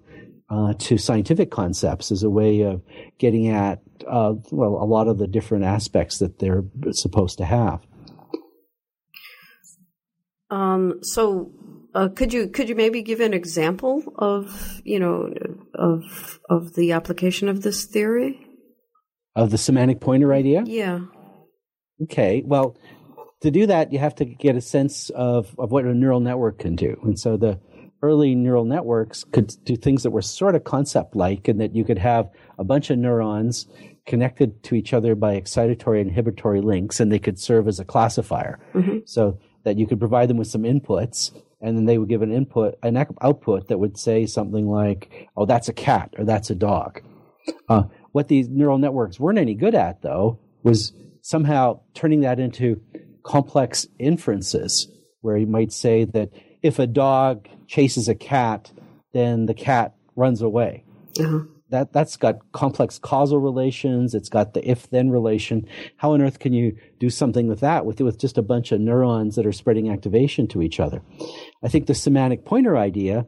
uh, to scientific concepts as a way of getting at uh, well a lot of the different aspects that they're supposed to have. Um, so uh, could you could you maybe give an example of you know of of the application of this theory of the semantic pointer idea? Yeah. Okay. Well, to do that, you have to get a sense of of what a neural network can do, and so the early neural networks could do things that were sort of concept like, and that you could have a bunch of neurons connected to each other by excitatory and inhibitory links, and they could serve as a classifier. Mm-hmm. So that you could provide them with some inputs and then they would give an input, an output that would say something like, "Oh, that's a cat" or "That's a dog." Uh, what these neural networks weren't any good at, though, was somehow turning that into complex inferences, where you might say that if a dog chases a cat, then the cat runs away. Uh-huh that that's got complex causal relations. It's got the if then relation. How on earth can you do something with that with with just a bunch of neurons that are spreading activation to each other? I think the semantic pointer idea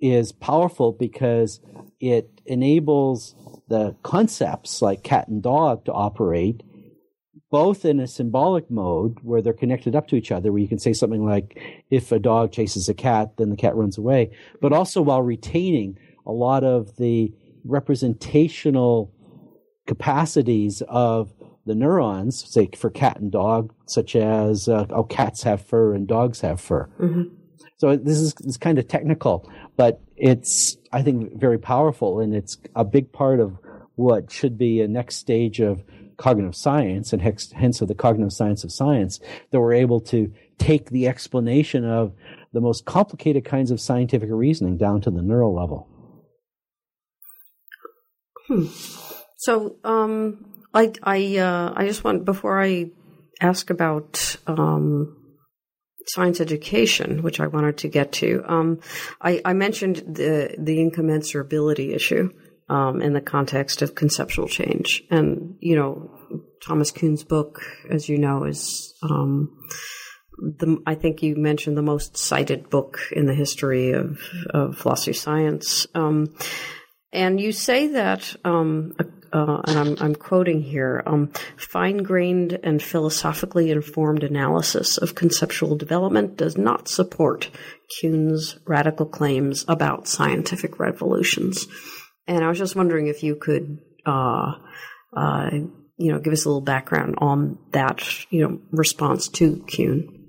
is powerful because it enables the concepts like cat and dog to operate both in a symbolic mode where they're connected up to each other, where you can say something like, if a dog chases a cat, then the cat runs away, but also while retaining a lot of the representational capacities of the neurons, say for cat and dog, such as uh, oh, cats have fur and dogs have fur. Mm-hmm. So this is it's kind of technical, but it's I think very powerful, and it's a big part of what should be a next stage of cognitive science, and hence, hence of the cognitive science of science, that we're able to take the explanation of the most complicated kinds of scientific reasoning down to the neural level. Hmm. So, um, I I uh, I just want before I ask about um, science education, which I wanted to get to. Um, I, I, mentioned the the incommensurability issue um, in the context of conceptual change, and you know, Thomas Kuhn's book, as you know, is. Um, the, I think you mentioned the most cited book in the history of, of philosophy science. And you say that, um, uh, and I'm, I'm, quoting here, um, fine grained and philosophically informed analysis of conceptual development does not support Kuhn's radical claims about scientific revolutions. And I was just wondering if you could, uh, uh, you know, give us a little background on that, you know, response to Kuhn.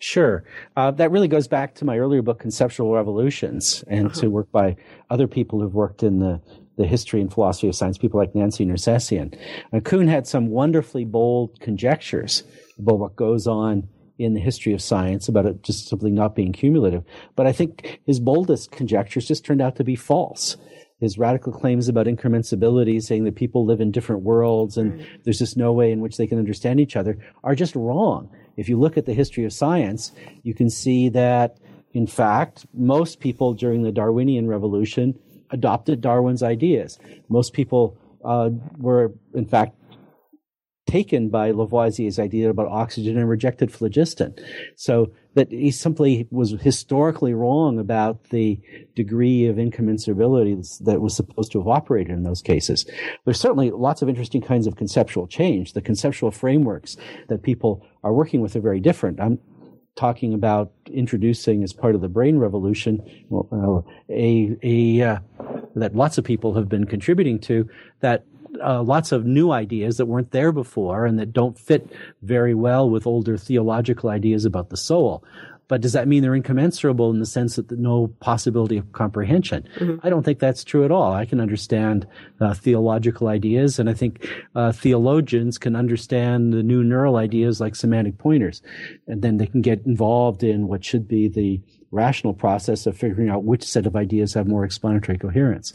Sure. Uh, that really goes back to my earlier book, Conceptual Revolutions, and uh-huh. to work by other people who've worked in the, the history and philosophy of science, people like Nancy Nersessian. Uh, Kuhn had some wonderfully bold conjectures about what goes on in the history of science about it just simply not being cumulative. But I think his boldest conjectures just turned out to be false. His radical claims about incommensurability, saying that people live in different worlds and right. there's just no way in which they can understand each other, are just wrong if you look at the history of science, you can see that, in fact, most people during the Darwinian revolution adopted Darwin's ideas. Most people uh, were, in fact, taken by Lavoisier's idea about oxygen and rejected phlogiston. So that he simply was historically wrong about the degree of incommensurability that was supposed to have operated in those cases. There's certainly lots of interesting kinds of conceptual change. The conceptual frameworks that people are working with are very different. I'm talking about introducing as part of the brain revolution well, uh, a, a uh, that lots of people have been contributing to that uh, lots of new ideas that weren't there before and that don't fit very well with older theological ideas about the soul. But does that mean they're incommensurable in the sense that no possibility of comprehension? Mm-hmm. I don't think that's true at all. I can understand uh, theological ideas, and I think uh, theologians can understand the new neural ideas like semantic pointers, and then they can get involved in what should be the rational process of figuring out which set of ideas have more explanatory coherence.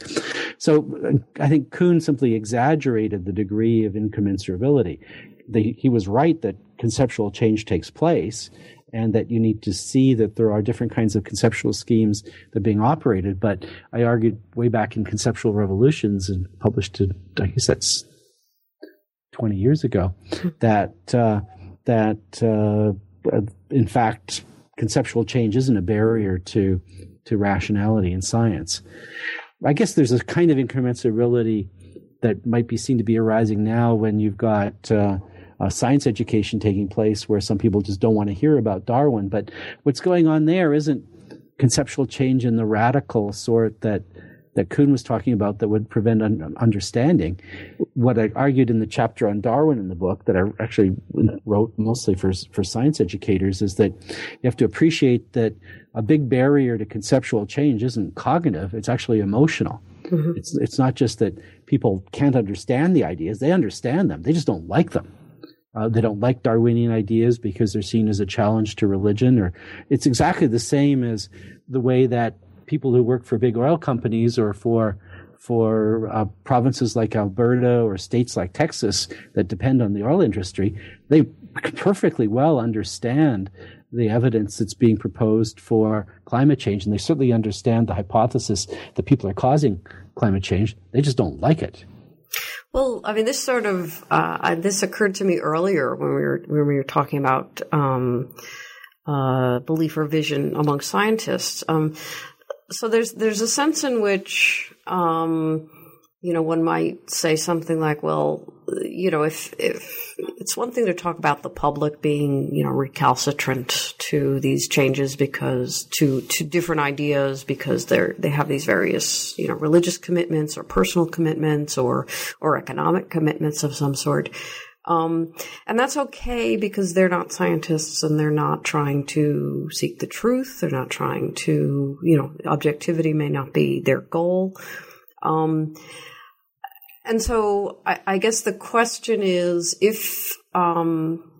So I think Kuhn simply exaggerated the degree of incommensurability. The, he was right that conceptual change takes place and that you need to see that there are different kinds of conceptual schemes that are being operated. But I argued way back in Conceptual Revolutions and published it, I guess that's 20 years ago, that, uh, that, uh, in fact, conceptual change isn't a barrier to to rationality in science. I guess there's a kind of incommensurability that might be seen to be arising now when you've got uh, science education taking place where some people just don't want to hear about Darwin. But what's going on there isn't conceptual change in the radical sort that that Kuhn was talking about that would prevent un- understanding. What I argued in the chapter on Darwin in the book that I actually wrote mostly for for science educators is that you have to appreciate that a big barrier to conceptual change isn't cognitive; it's actually emotional. Mm-hmm. It's it's not just that people can't understand the ideas; they understand them. They just don't like them. Uh, they don't like Darwinian ideas because they're seen as a challenge to religion, or it's exactly the same as the way that people who work for big oil companies or for for uh, provinces like Alberta or states like Texas that depend on the oil industry, they perfectly well understand the evidence that's being proposed for climate change, and they certainly understand the hypothesis that people are causing climate change. They just don't like it. Well, I mean, this sort of uh, this occurred to me earlier when we were when we were talking about um, uh, belief revision among scientists. Um, so there's there's a sense in which um, you know one might say something like, well, you know, if if it's one thing to talk about the public being you know recalcitrant to these changes because to to different ideas because they're they have these various you know religious commitments or personal commitments or or economic commitments of some sort. Um, and that's okay because they're not scientists and they're not trying to seek the truth. They're not trying to, you know, objectivity may not be their goal. Um, and so I, I, guess the question is if, um,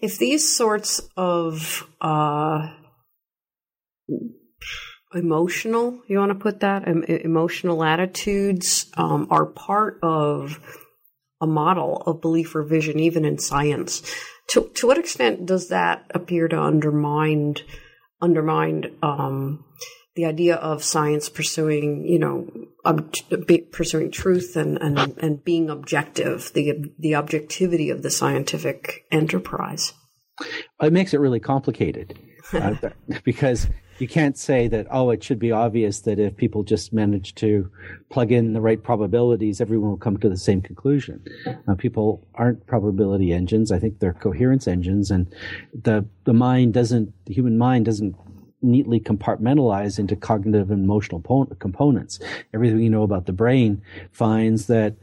if these sorts of, uh, emotional, you want to put that, emotional attitudes, um, are part of a model of belief revision, even in science. To to what extent does that appear to undermine undermine um, the idea of science pursuing, you know, ob- pursuing truth and, and and being objective, the the objectivity of the scientific enterprise? It makes it really complicated [LAUGHS] uh, because you can't say that oh it should be obvious that if people just manage to plug in the right probabilities everyone will come to the same conclusion uh, people aren't probability engines i think they're coherence engines and the the mind doesn't the human mind doesn't neatly compartmentalized into cognitive and emotional components everything you know about the brain finds that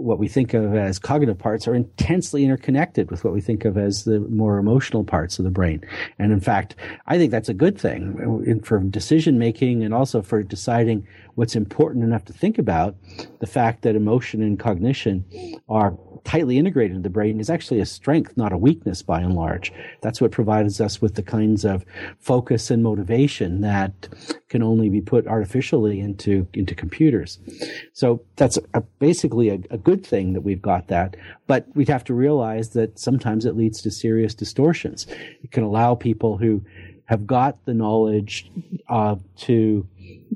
what we think of as cognitive parts are intensely interconnected with what we think of as the more emotional parts of the brain. And in fact, I think that's a good thing for decision making and also for deciding what's important enough to think about. The fact that emotion and cognition are tightly integrated in the brain is actually a strength, not a weakness by and large. That's what provides us with the kinds of focus and motivation that can only be put artificially into, into computers. So that's a, basically a, a good thing that we've got that, but we'd have to realize that sometimes it leads to serious distortions. It can allow people who have got the knowledge uh, to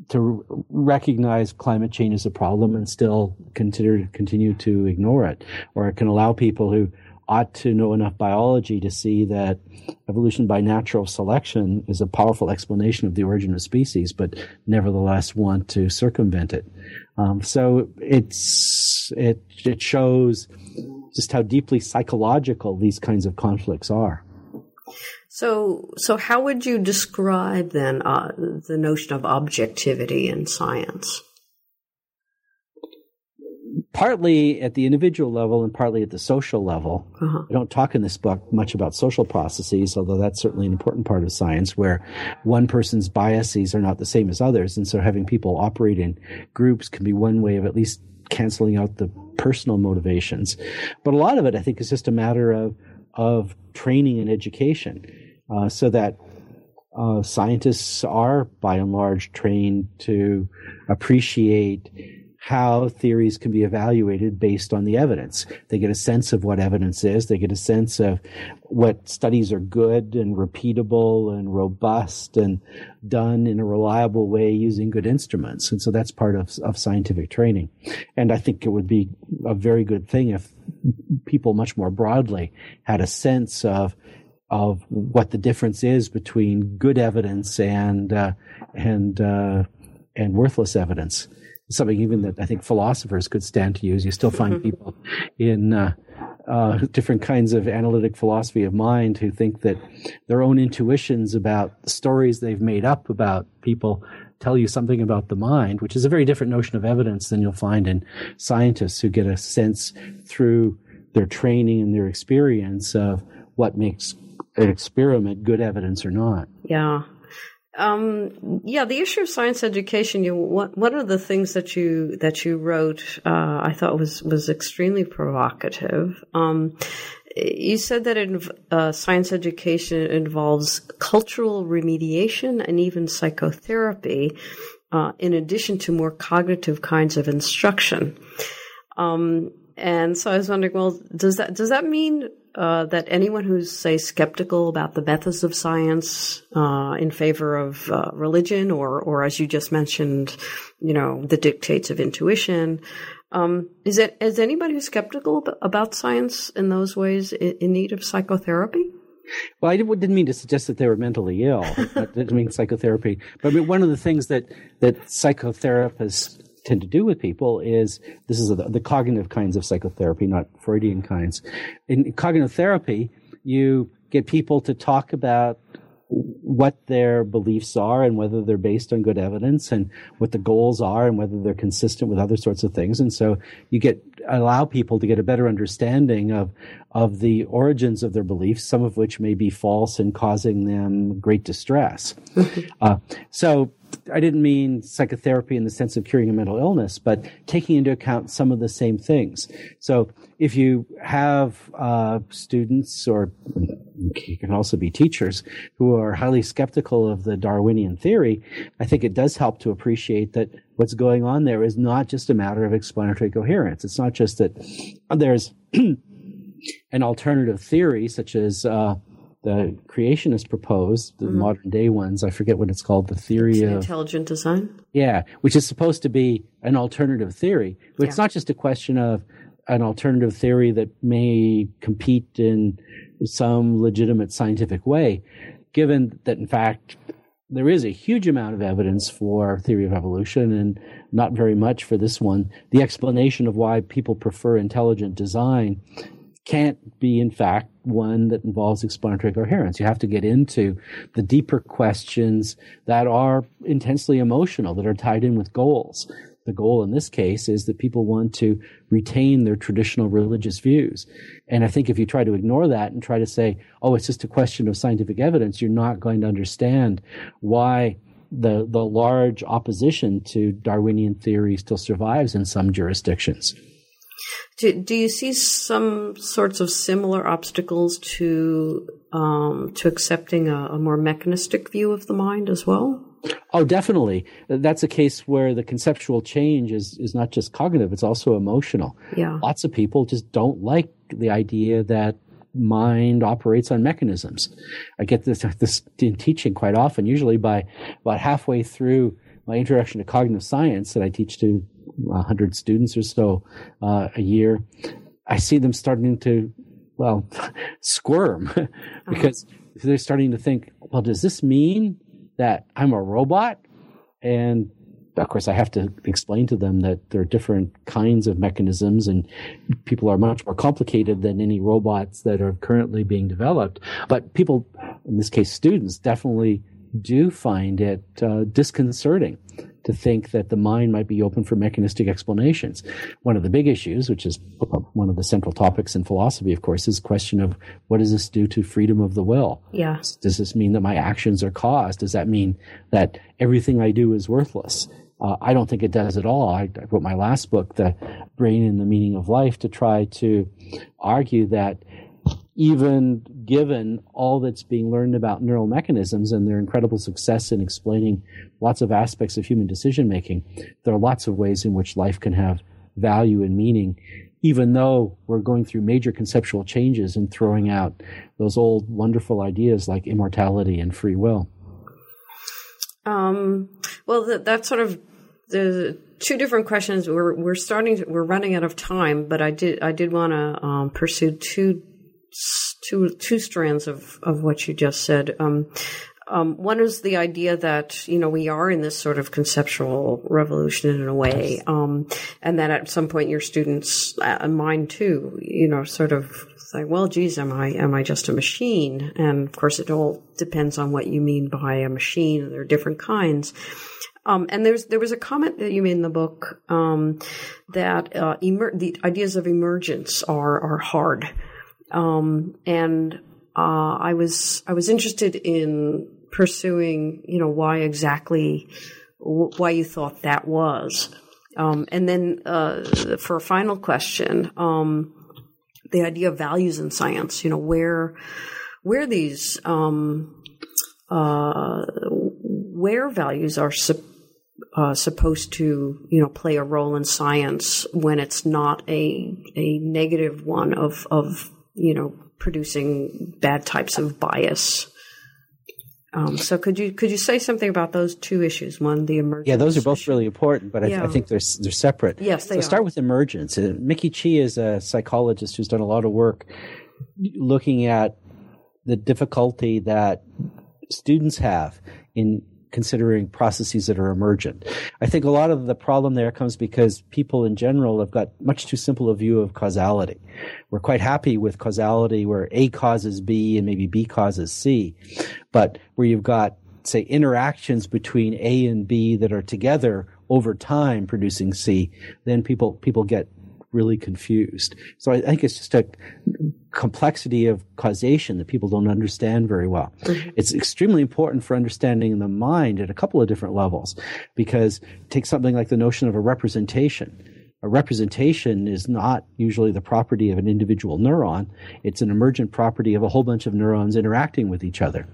to recognize climate change as a problem and still continue continue to ignore it, or it can allow people who ought to know enough biology to see that evolution by natural selection is a powerful explanation of the origin of species, but nevertheless want to circumvent it. Um, so it's it it shows just how deeply psychological these kinds of conflicts are. So, so how would you describe then uh, the notion of objectivity in science? partly at the individual level and partly at the social level. Uh-huh. I don't talk in this book much about social processes, although that's certainly an important part of science where one person's biases are not the same as others. And so having people operate in groups can be one way of at least canceling out the personal motivations. But a lot of it, I think, is just a matter of, of training and education uh, so that uh, scientists are by and large trained to appreciate how theories can be evaluated based on the evidence. They get a sense of what evidence is. They get a sense of what studies are good and repeatable and robust and done in a reliable way using good instruments. And so that's part of, of scientific training. And I think it would be a very good thing if people much more broadly had a sense of of what the difference is between good evidence and uh, and uh, and worthless evidence something even that I think philosophers could stand to use. You still find people in uh, uh, different kinds of analytic philosophy of mind who think that their own intuitions about stories they've made up about people tell you something about the mind, which is a very different notion of evidence than you'll find in scientists who get a sense through their training and their experience of what makes an experiment good evidence or not. Yeah, um, yeah, the issue of science education. You one, one of the things that you that you wrote, uh, I thought was was extremely provocative. Um, you said that in, uh, science education involves cultural remediation and even psychotherapy, uh, in addition to more cognitive kinds of instruction. Um, and so I was wondering, well, does that does that mean uh, that anyone who's say skeptical about the methods of science uh, in favor of uh, religion, or or as you just mentioned, you know, the dictates of intuition, um, is it is anybody who's skeptical about science in those ways in, in need of psychotherapy? Well, I didn't mean to suggest that they were mentally ill. [LAUGHS] I didn't mean psychotherapy. But I mean, one of the things that, that psychotherapists tend to do with people is this is a, the cognitive kinds of psychotherapy, not Freudian kinds. In cognitive therapy, you get people to talk about what their beliefs are and whether they're based on good evidence and what the goals are and whether they're consistent with other sorts of things. And so you get allow people to get a better understanding of of the origins of their beliefs, some of which may be false and causing them great distress. [LAUGHS] uh, so I didn't mean psychotherapy in the sense of curing a mental illness, but taking into account some of the same things. So if you have uh, students, or you can also be teachers, who are highly skeptical of the Darwinian theory, I think it does help to appreciate that what's going on there is not just a matter of explanatory coherence. It's not just that there's [CLEARS THROAT] an alternative theory, such as uh, the creationists proposed, the mm-hmm. modern day ones, I forget what it's called, the theory of intelligent design. Yeah, which is supposed to be an alternative theory. But yeah. it's not just a question of an alternative theory that may compete in some legitimate scientific way, given that in fact there is a huge amount of evidence for theory of evolution and not very much for this one. The explanation of why people prefer intelligent design can't be, in fact, one that involves explanatory coherence. You have to get into the deeper questions that are intensely emotional, that are tied in with goals. The goal in this case is that people want to retain their traditional religious views. And I think if you try to ignore that and try to say, oh, it's just a question of scientific evidence, you're not going to understand why the, the large opposition to Darwinian theory still survives in some jurisdictions. Do, do you see some sorts of similar obstacles to um, to accepting a, a, more mechanistic view of the mind as well? Oh, definitely. That's a case where the conceptual change is is not just cognitive; it's also emotional. Yeah. Lots of people just don't like the idea that mind operates on mechanisms. I get this, [LAUGHS] this in teaching quite often, usually by about halfway through my introduction to cognitive science that I teach to 100 students or so uh, a year. I see them starting to, well, [LAUGHS] squirm [LAUGHS] because uh-huh. they're starting to think, well, does this mean that I'm a robot? And of course, I have to explain to them that there are different kinds of mechanisms and people are much more complicated than any robots that are currently being developed. But people, in this case, students, definitely do find it uh, disconcerting to think that the mind might be open for mechanistic explanations. One of the big issues, which is one of the central topics in philosophy, of course, is the question of what does this do to freedom of the will? Yeah. Does this mean that my actions are caused? Does that mean that everything I do is worthless? Uh, I don't think it does at all. I, I, wrote my last book, The Brain and the Meaning of Life, to try to argue that even given all that's being learned about neural mechanisms and their incredible success in explaining lots of aspects of human decision making, there are lots of ways in which life can have value and meaning, even though we're going through major conceptual changes and throwing out those old wonderful ideas like immortality and free will. Um, well, that, that's sort of the two different questions. We're we're starting. To, we're running out of time, but I did I did want to um, pursue two two two strands of of what you just said. Um, um, one is the idea that you know we are in this sort of conceptual revolution in a way, um, and that at some point your students, uh, mine too, you know, sort of say, "Well, geez, am I am I just a machine?" And of course, it all depends on what you mean by a machine. There are different kinds. Um, and there's there was a comment that you made in the book um, that uh, emer- the ideas of emergence are are hard. Um, and uh, I was I was interested in pursuing, you know, why exactly why you thought that was. Um, and then uh, for a final question, um, the idea of values in science, you know, where where these um, uh, where values are su- uh, supposed to, you know, play a role in science when it's not a a negative one of of you know, producing bad types of bias. Um, so could you could you say something about those two issues? One, the emergence. Yeah, those are both really important, but I, I think they're they're separate. Yes, they so are. start with emergence. Uh, Micki Chi is a psychologist who's done a lot of work looking at the difficulty that students have in considering processes that are emergent. I think a lot of the problem there comes because people in general have got much too simple a view of causality. We're quite happy with causality where A causes B and maybe B causes C, but where you've got say interactions between A and B that are together over time producing C, then people people get really confused. So I think it's just a complexity of causation that people don't understand very well. Mm-hmm. It's extremely important for understanding the mind at a couple of different levels because take something like the notion of a representation. A representation is not usually the property of an individual neuron. It's an emergent property of a whole bunch of neurons interacting with each other.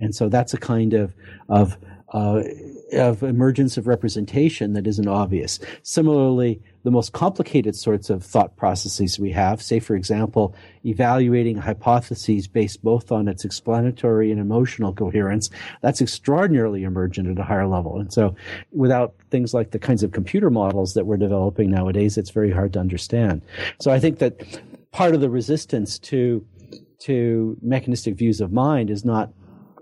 And so that's a kind of, of, uh, of emergence of representation that isn't obvious. Similarly, the most complicated sorts of thought processes we have, say, for example, evaluating hypotheses based both on its explanatory and emotional coherence, that's extraordinarily emergent at a higher level. And so without things like the kinds of computer models that we're developing nowadays, it's very hard to understand. So I think that part of the resistance to to mechanistic views of mind is not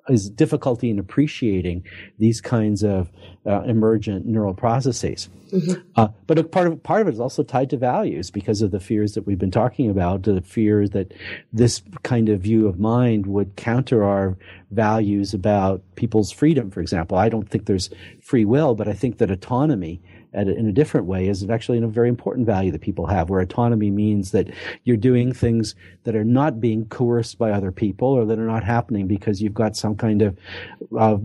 is difficulty in appreciating these kinds of uh, emergent neural processes. Mm-hmm. Uh, but a part of part of it is also tied to values because of the fears that we've been talking about. The fears that this kind of view of mind would counter our values about people's freedom. For example, I don't think there's free will, but I think that autonomy a, in a different way is actually a very important value that people have, where autonomy means that you're doing things that are not being coerced by other people or that are not happening because you've got some kind of uh,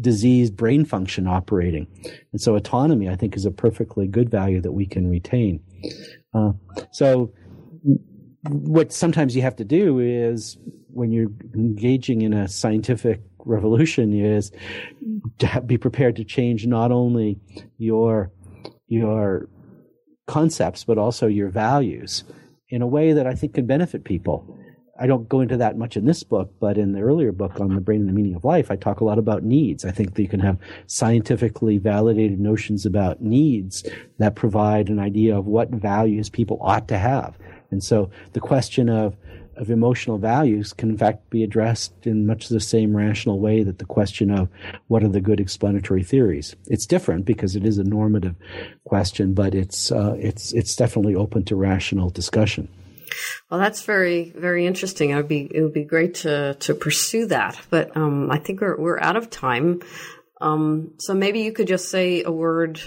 diseased brain function operating. And so autonomy, I think, is a perfectly good value that we can retain. Uh, so what sometimes you have to do is when you're engaging in a scientific revolution is to be prepared to change not only your your concepts but also your values in a way that I think can benefit people. I don't go into that much in this book, but in the earlier book on the brain and the meaning of life, I talk a lot about needs. I think that you can have scientifically validated notions about needs that provide an idea of what values people ought to have. And so the question of of emotional values can in fact be addressed in much the same rational way that the question of what are the good explanatory theories. It's different because it is a normative question, but it's uh, it's it's definitely open to rational discussion. Well, that's very, very interesting. It would be, it would be great to, to pursue that. But, um, I think we're, we're out of time. Um, so maybe you could just say a word,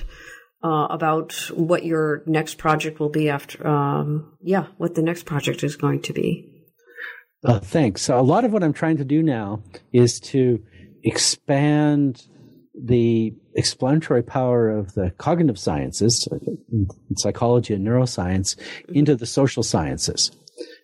uh, about what your next project will be after, um, yeah, what the next project is going to be. Uh, thanks. So a lot of what I'm trying to do now is to expand the explanatory power of the cognitive sciences, psychology and neuroscience, into the social sciences.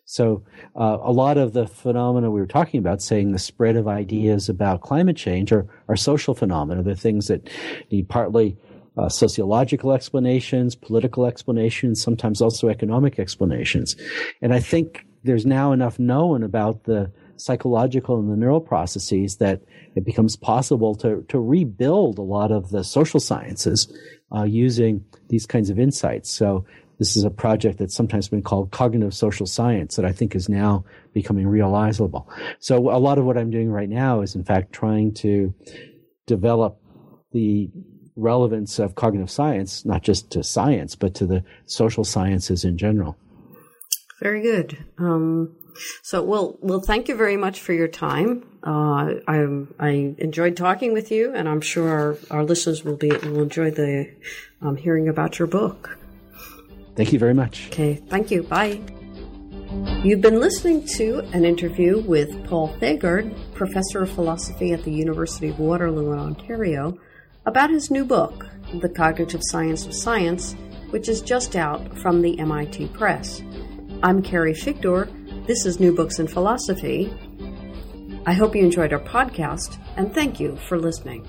So, uh, a lot of the phenomena we were talking about, saying the spread of ideas about climate change, are, are social phenomena. They're things that need partly uh, sociological explanations, political explanations, sometimes also economic explanations. And I think there's now enough known about the psychological and the neural processes that it becomes possible to, to rebuild a lot of the social sciences uh, using these kinds of insights. So this is a project that's sometimes been called cognitive social science that I think is now becoming realizable. So a lot of what I'm doing right now is in fact trying to develop the relevance of cognitive science, not just to science, but to the social sciences in general. Very good. Um, so, well, well, thank you very much for your time. Uh, I, I enjoyed talking with you, and I'm sure our, our listeners will be will enjoy the um, hearing about your book. Thank you very much. Okay, thank you. Bye. You've been listening to an interview with Paul Thagard, professor of philosophy at the University of Waterloo in Ontario, about his new book, The Cognitive Science of Science, which is just out from the MIT Press. I'm Carrie Figdor this is New Books in Philosophy. I hope you enjoyed our podcast, and thank you for listening.